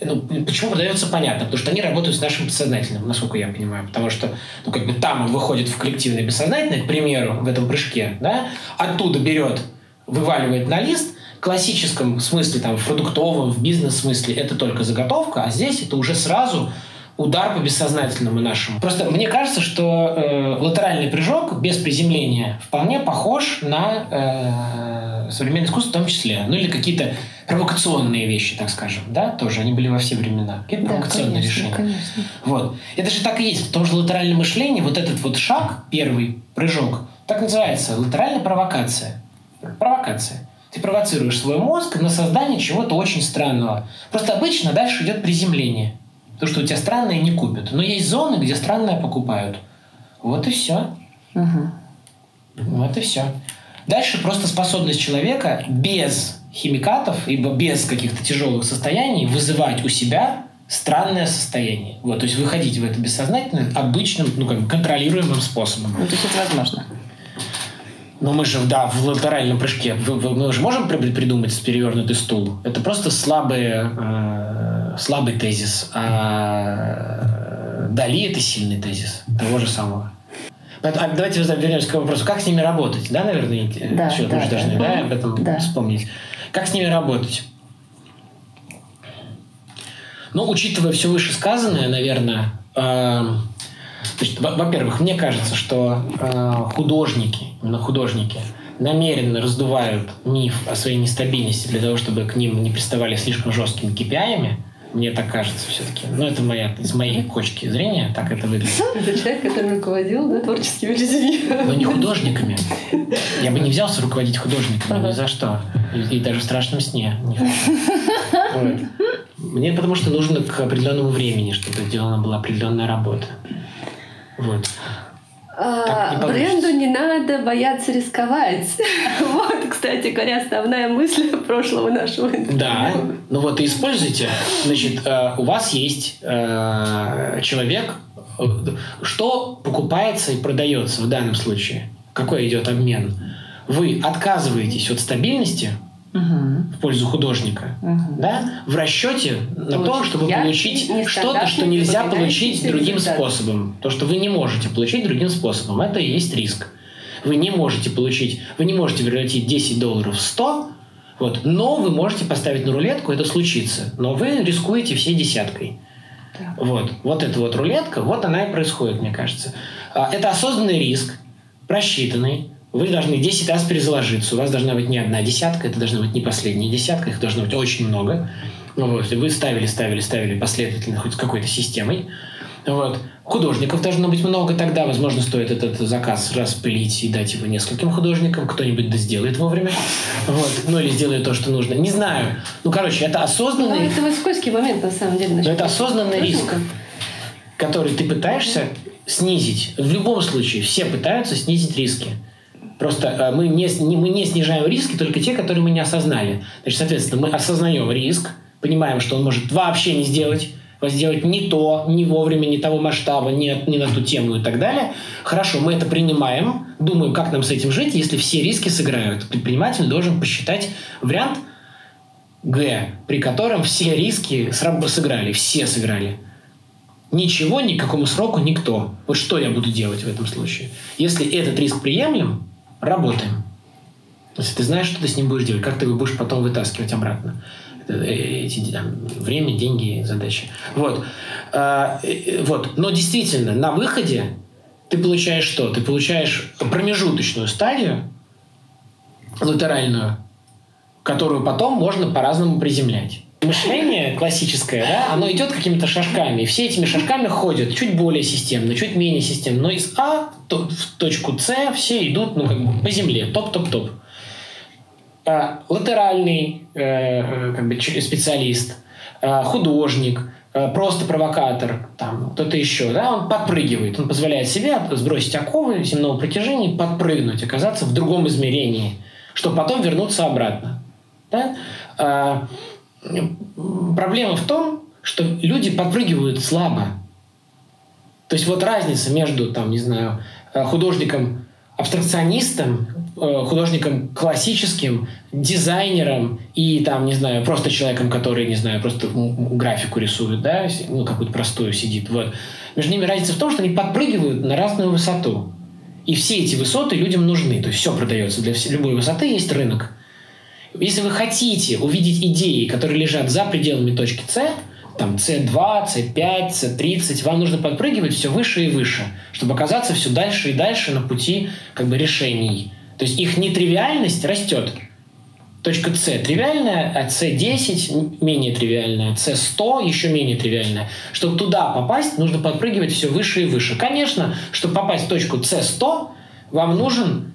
ну, почему продается, понятно, потому что они работают с нашим бессознательным, насколько я понимаю, потому что, ну, как бы там он выходит в коллективное бессознательное, к примеру, в этом прыжке, да, оттуда берет, вываливает на лист, в классическом смысле, там, в продуктовом, в бизнес-смысле это только заготовка, а здесь это уже сразу удар по бессознательному нашему. Просто мне кажется, что э, латеральный прыжок без приземления вполне похож на э, современное искусство в том числе. Ну или какие-то провокационные вещи, так скажем, да, тоже. Они были во все времена. Какие-то да, провокационные конечно, решения. Конечно. Вот. Это же так и есть. Потому что латеральное мышление, вот этот вот шаг, первый прыжок, так называется, латеральная провокация. Провокация. Ты провоцируешь свой мозг на создание чего-то очень странного. Просто обычно дальше идет приземление. То, что у тебя странное не купят. Но есть зоны, где странное покупают. Вот и все. Угу. Вот и все. Дальше просто способность человека без химикатов, ибо без каких-то тяжелых состояний вызывать у себя странное состояние. Вот, то есть выходить в это бессознательно обычным, ну, как бы контролируемым способом. Ну, то есть это возможно. Но мы же, да, в латеральном прыжке, мы же можем придумать перевернутый стул. Это просто слабый, э, слабый тезис. А Дали это сильный тезис того же самого. А давайте вернемся к вопросу, как с ними работать, да, наверное, да, еще да, должны да, да, об этом да. вспомнить. Как с ними работать? Ну, учитывая все вышесказанное, наверное, э, Значит, во-первых, мне кажется, что э, художники, именно художники, намеренно раздувают миф о своей нестабильности для того, чтобы к ним не приставали слишком жесткими KPI. Мне так кажется все-таки. Но это моя, из моей кочки зрения так это выглядит. Это человек, который руководил да, творческими людьми. Но не художниками. Я бы не взялся руководить художниками ага. ни за что. И, и даже в страшном сне. Вот. Мне потому что нужно к определенному времени, чтобы сделана была определенная работа. Вот. А, бренду не надо бояться рисковать. вот, кстати говоря, основная мысль прошлого нашего интервью. Да, ну вот и используйте. Значит, э, у вас есть э, человек, э, что покупается и продается в данном случае? Какой идет обмен? Вы отказываетесь от стабильности – угу. в пользу художника, угу. да, в расчете на то, чтобы получить что-то, что нельзя получить другим результат. способом. То, что вы не можете получить другим способом, это и есть риск. Вы не можете получить, вы не можете превратить 10 долларов в 100, вот, но вы можете поставить на рулетку, это случится. Но вы рискуете всей десяткой. Вот, вот эта вот рулетка, вот она и происходит, мне кажется. А, это осознанный риск, просчитанный, вы должны 10 раз перезаложиться. У вас должна быть не одна десятка, это должна быть не последняя десятка, их должно быть очень много. Вот. Вы ставили, ставили, ставили последовательно хоть с какой-то системой. Вот. Художников должно быть много, тогда, возможно, стоит этот заказ распылить и дать его нескольким художникам. Кто-нибудь да сделает вовремя. Вот. Ну, или сделает то, что нужно. Не знаю. Ну, короче, это осознанный... Ну, это вот скользкий момент, на самом деле. Но это осознанный риск, который ты пытаешься снизить. В любом случае, все пытаются снизить риски. Просто э, мы не, мы не снижаем риски, только те, которые мы не осознали. Значит, соответственно, мы осознаем риск, понимаем, что он может вообще не сделать, сделать не то, не вовремя, не того масштаба, не, не на ту тему и так далее. Хорошо, мы это принимаем, думаем, как нам с этим жить, если все риски сыграют. Предприниматель должен посчитать вариант Г, при котором все риски сыграли, все сыграли. Ничего, никакому сроку никто. Вот что я буду делать в этом случае? Если этот риск приемлем, работаем. Если ты знаешь, что ты с ним будешь делать, как ты его будешь потом вытаскивать обратно. Э, эти там, время, деньги, задачи. Вот. А, вот. Но действительно, на выходе ты получаешь что? Ты получаешь промежуточную стадию, латеральную, которую потом можно по-разному приземлять мышление классическое, да, оно идет какими-то шажками. Все этими шажками ходят чуть более системно, чуть менее системно. Но из А в точку С все идут ну, как бы по земле. Топ-топ-топ. А, латеральный э, как бы, специалист, э, художник, э, просто провокатор, там, кто-то еще, да, он подпрыгивает, он позволяет себе сбросить оковы земного притяжения, подпрыгнуть, оказаться в другом измерении, чтобы потом вернуться обратно. Да? Проблема в том, что люди подпрыгивают слабо. То есть вот разница между, там, не знаю, э, художником абстракционистом, э, художником классическим, дизайнером и там, не знаю, просто человеком, который, не знаю, просто графику рисует, да, ну, какую-то простую сидит. Вот. Между ними разница в том, что они подпрыгивают на разную высоту. И все эти высоты людям нужны. То есть все продается. Для любой высоты есть рынок. Если вы хотите увидеть идеи, которые лежат за пределами точки С, там C2, C5, C30, вам нужно подпрыгивать все выше и выше, чтобы оказаться все дальше и дальше на пути как бы решений. То есть их нетривиальность растет. Точка С тривиальная, а С10 менее тривиальная, С100 еще менее тривиальная. Чтобы туда попасть, нужно подпрыгивать все выше и выше. Конечно, чтобы попасть в точку С100, вам нужен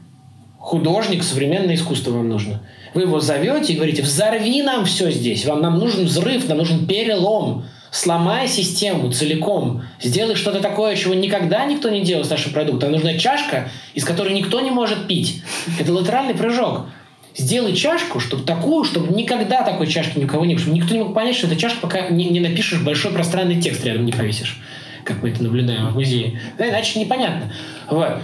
художник, современное искусство вам нужно. Вы его зовете и говорите, взорви нам все здесь, вам нам нужен взрыв, нам нужен перелом, сломай систему целиком, сделай что-то такое, чего никогда никто не делал с нашим продуктом. Нам нужна чашка, из которой никто не может пить. Это латеральный прыжок. Сделай чашку, чтобы такую, чтобы никогда такой чашки ни у кого не было, чтобы никто не мог понять, что это чашка, пока не, не напишешь большой пространный текст рядом не повесишь, как мы это наблюдаем в музее. Да, иначе непонятно. Вот.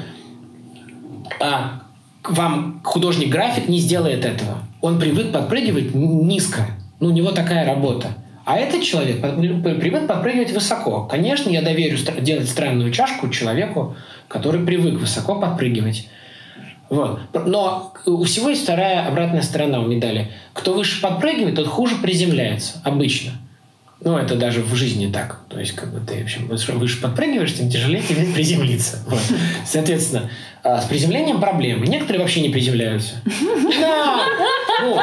А вам художник-график не сделает этого. Он привык подпрыгивать низко. Ну, у него такая работа. А этот человек привык подпрыгивать высоко. Конечно, я доверю делать странную чашку человеку, который привык высоко подпрыгивать. Вот. Но у всего есть вторая обратная сторона у медали. Кто выше подпрыгивает, тот хуже приземляется. Обычно. Ну, это даже в жизни так. То есть, как бы ты, в общем, выше подпрыгиваешь, тем тяжелее тебе приземлиться. Вот. Соответственно, а, с приземлением проблемы. Некоторые вообще не приземляются. На! Ну,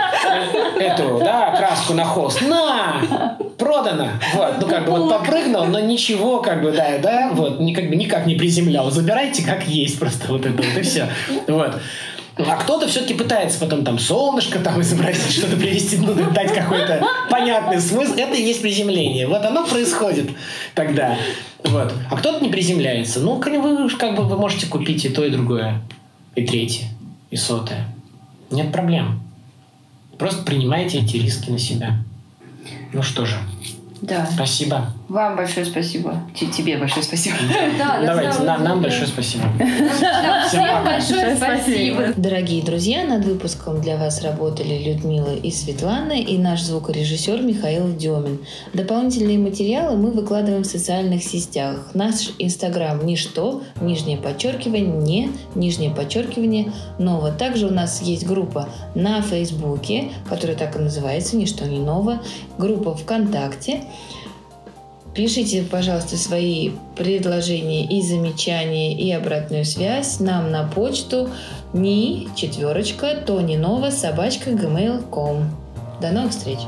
эту, да, краску на холст. На! Продано! Вот, ну, как бы вот попрыгнул, но ничего, как бы, да, да, вот, никак, никак не приземлял. Забирайте как есть просто вот это вот, и все. Вот. А кто-то все-таки пытается потом там солнышко там изобразить, что-то привести, ну, дать какой-то понятный смысл. Это и есть приземление. Вот оно происходит тогда. Вот. А кто-то не приземляется. Ну, вы как бы вы можете купить и то, и другое. И третье, и сотое. Нет проблем. Просто принимайте эти риски на себя. Ну что же. Да. Спасибо. Вам большое спасибо. Тебе большое спасибо. Да, Давайте, нам, нам большое спасибо. Всем большое спасибо. Дорогие друзья, над выпуском для вас работали Людмила и Светлана и наш звукорежиссер Михаил Демин. Дополнительные материалы мы выкладываем в социальных сетях. Наш инстаграм ничто, нижнее подчеркивание, не, нижнее подчеркивание, ново. Также у нас есть группа на Фейсбуке, которая так и называется, ничто не ново. Группа ВКонтакте. Пишите, пожалуйста, свои предложения и замечания и обратную связь нам на почту ни четверочка тонинова собачка gmail.com. До новых встреч!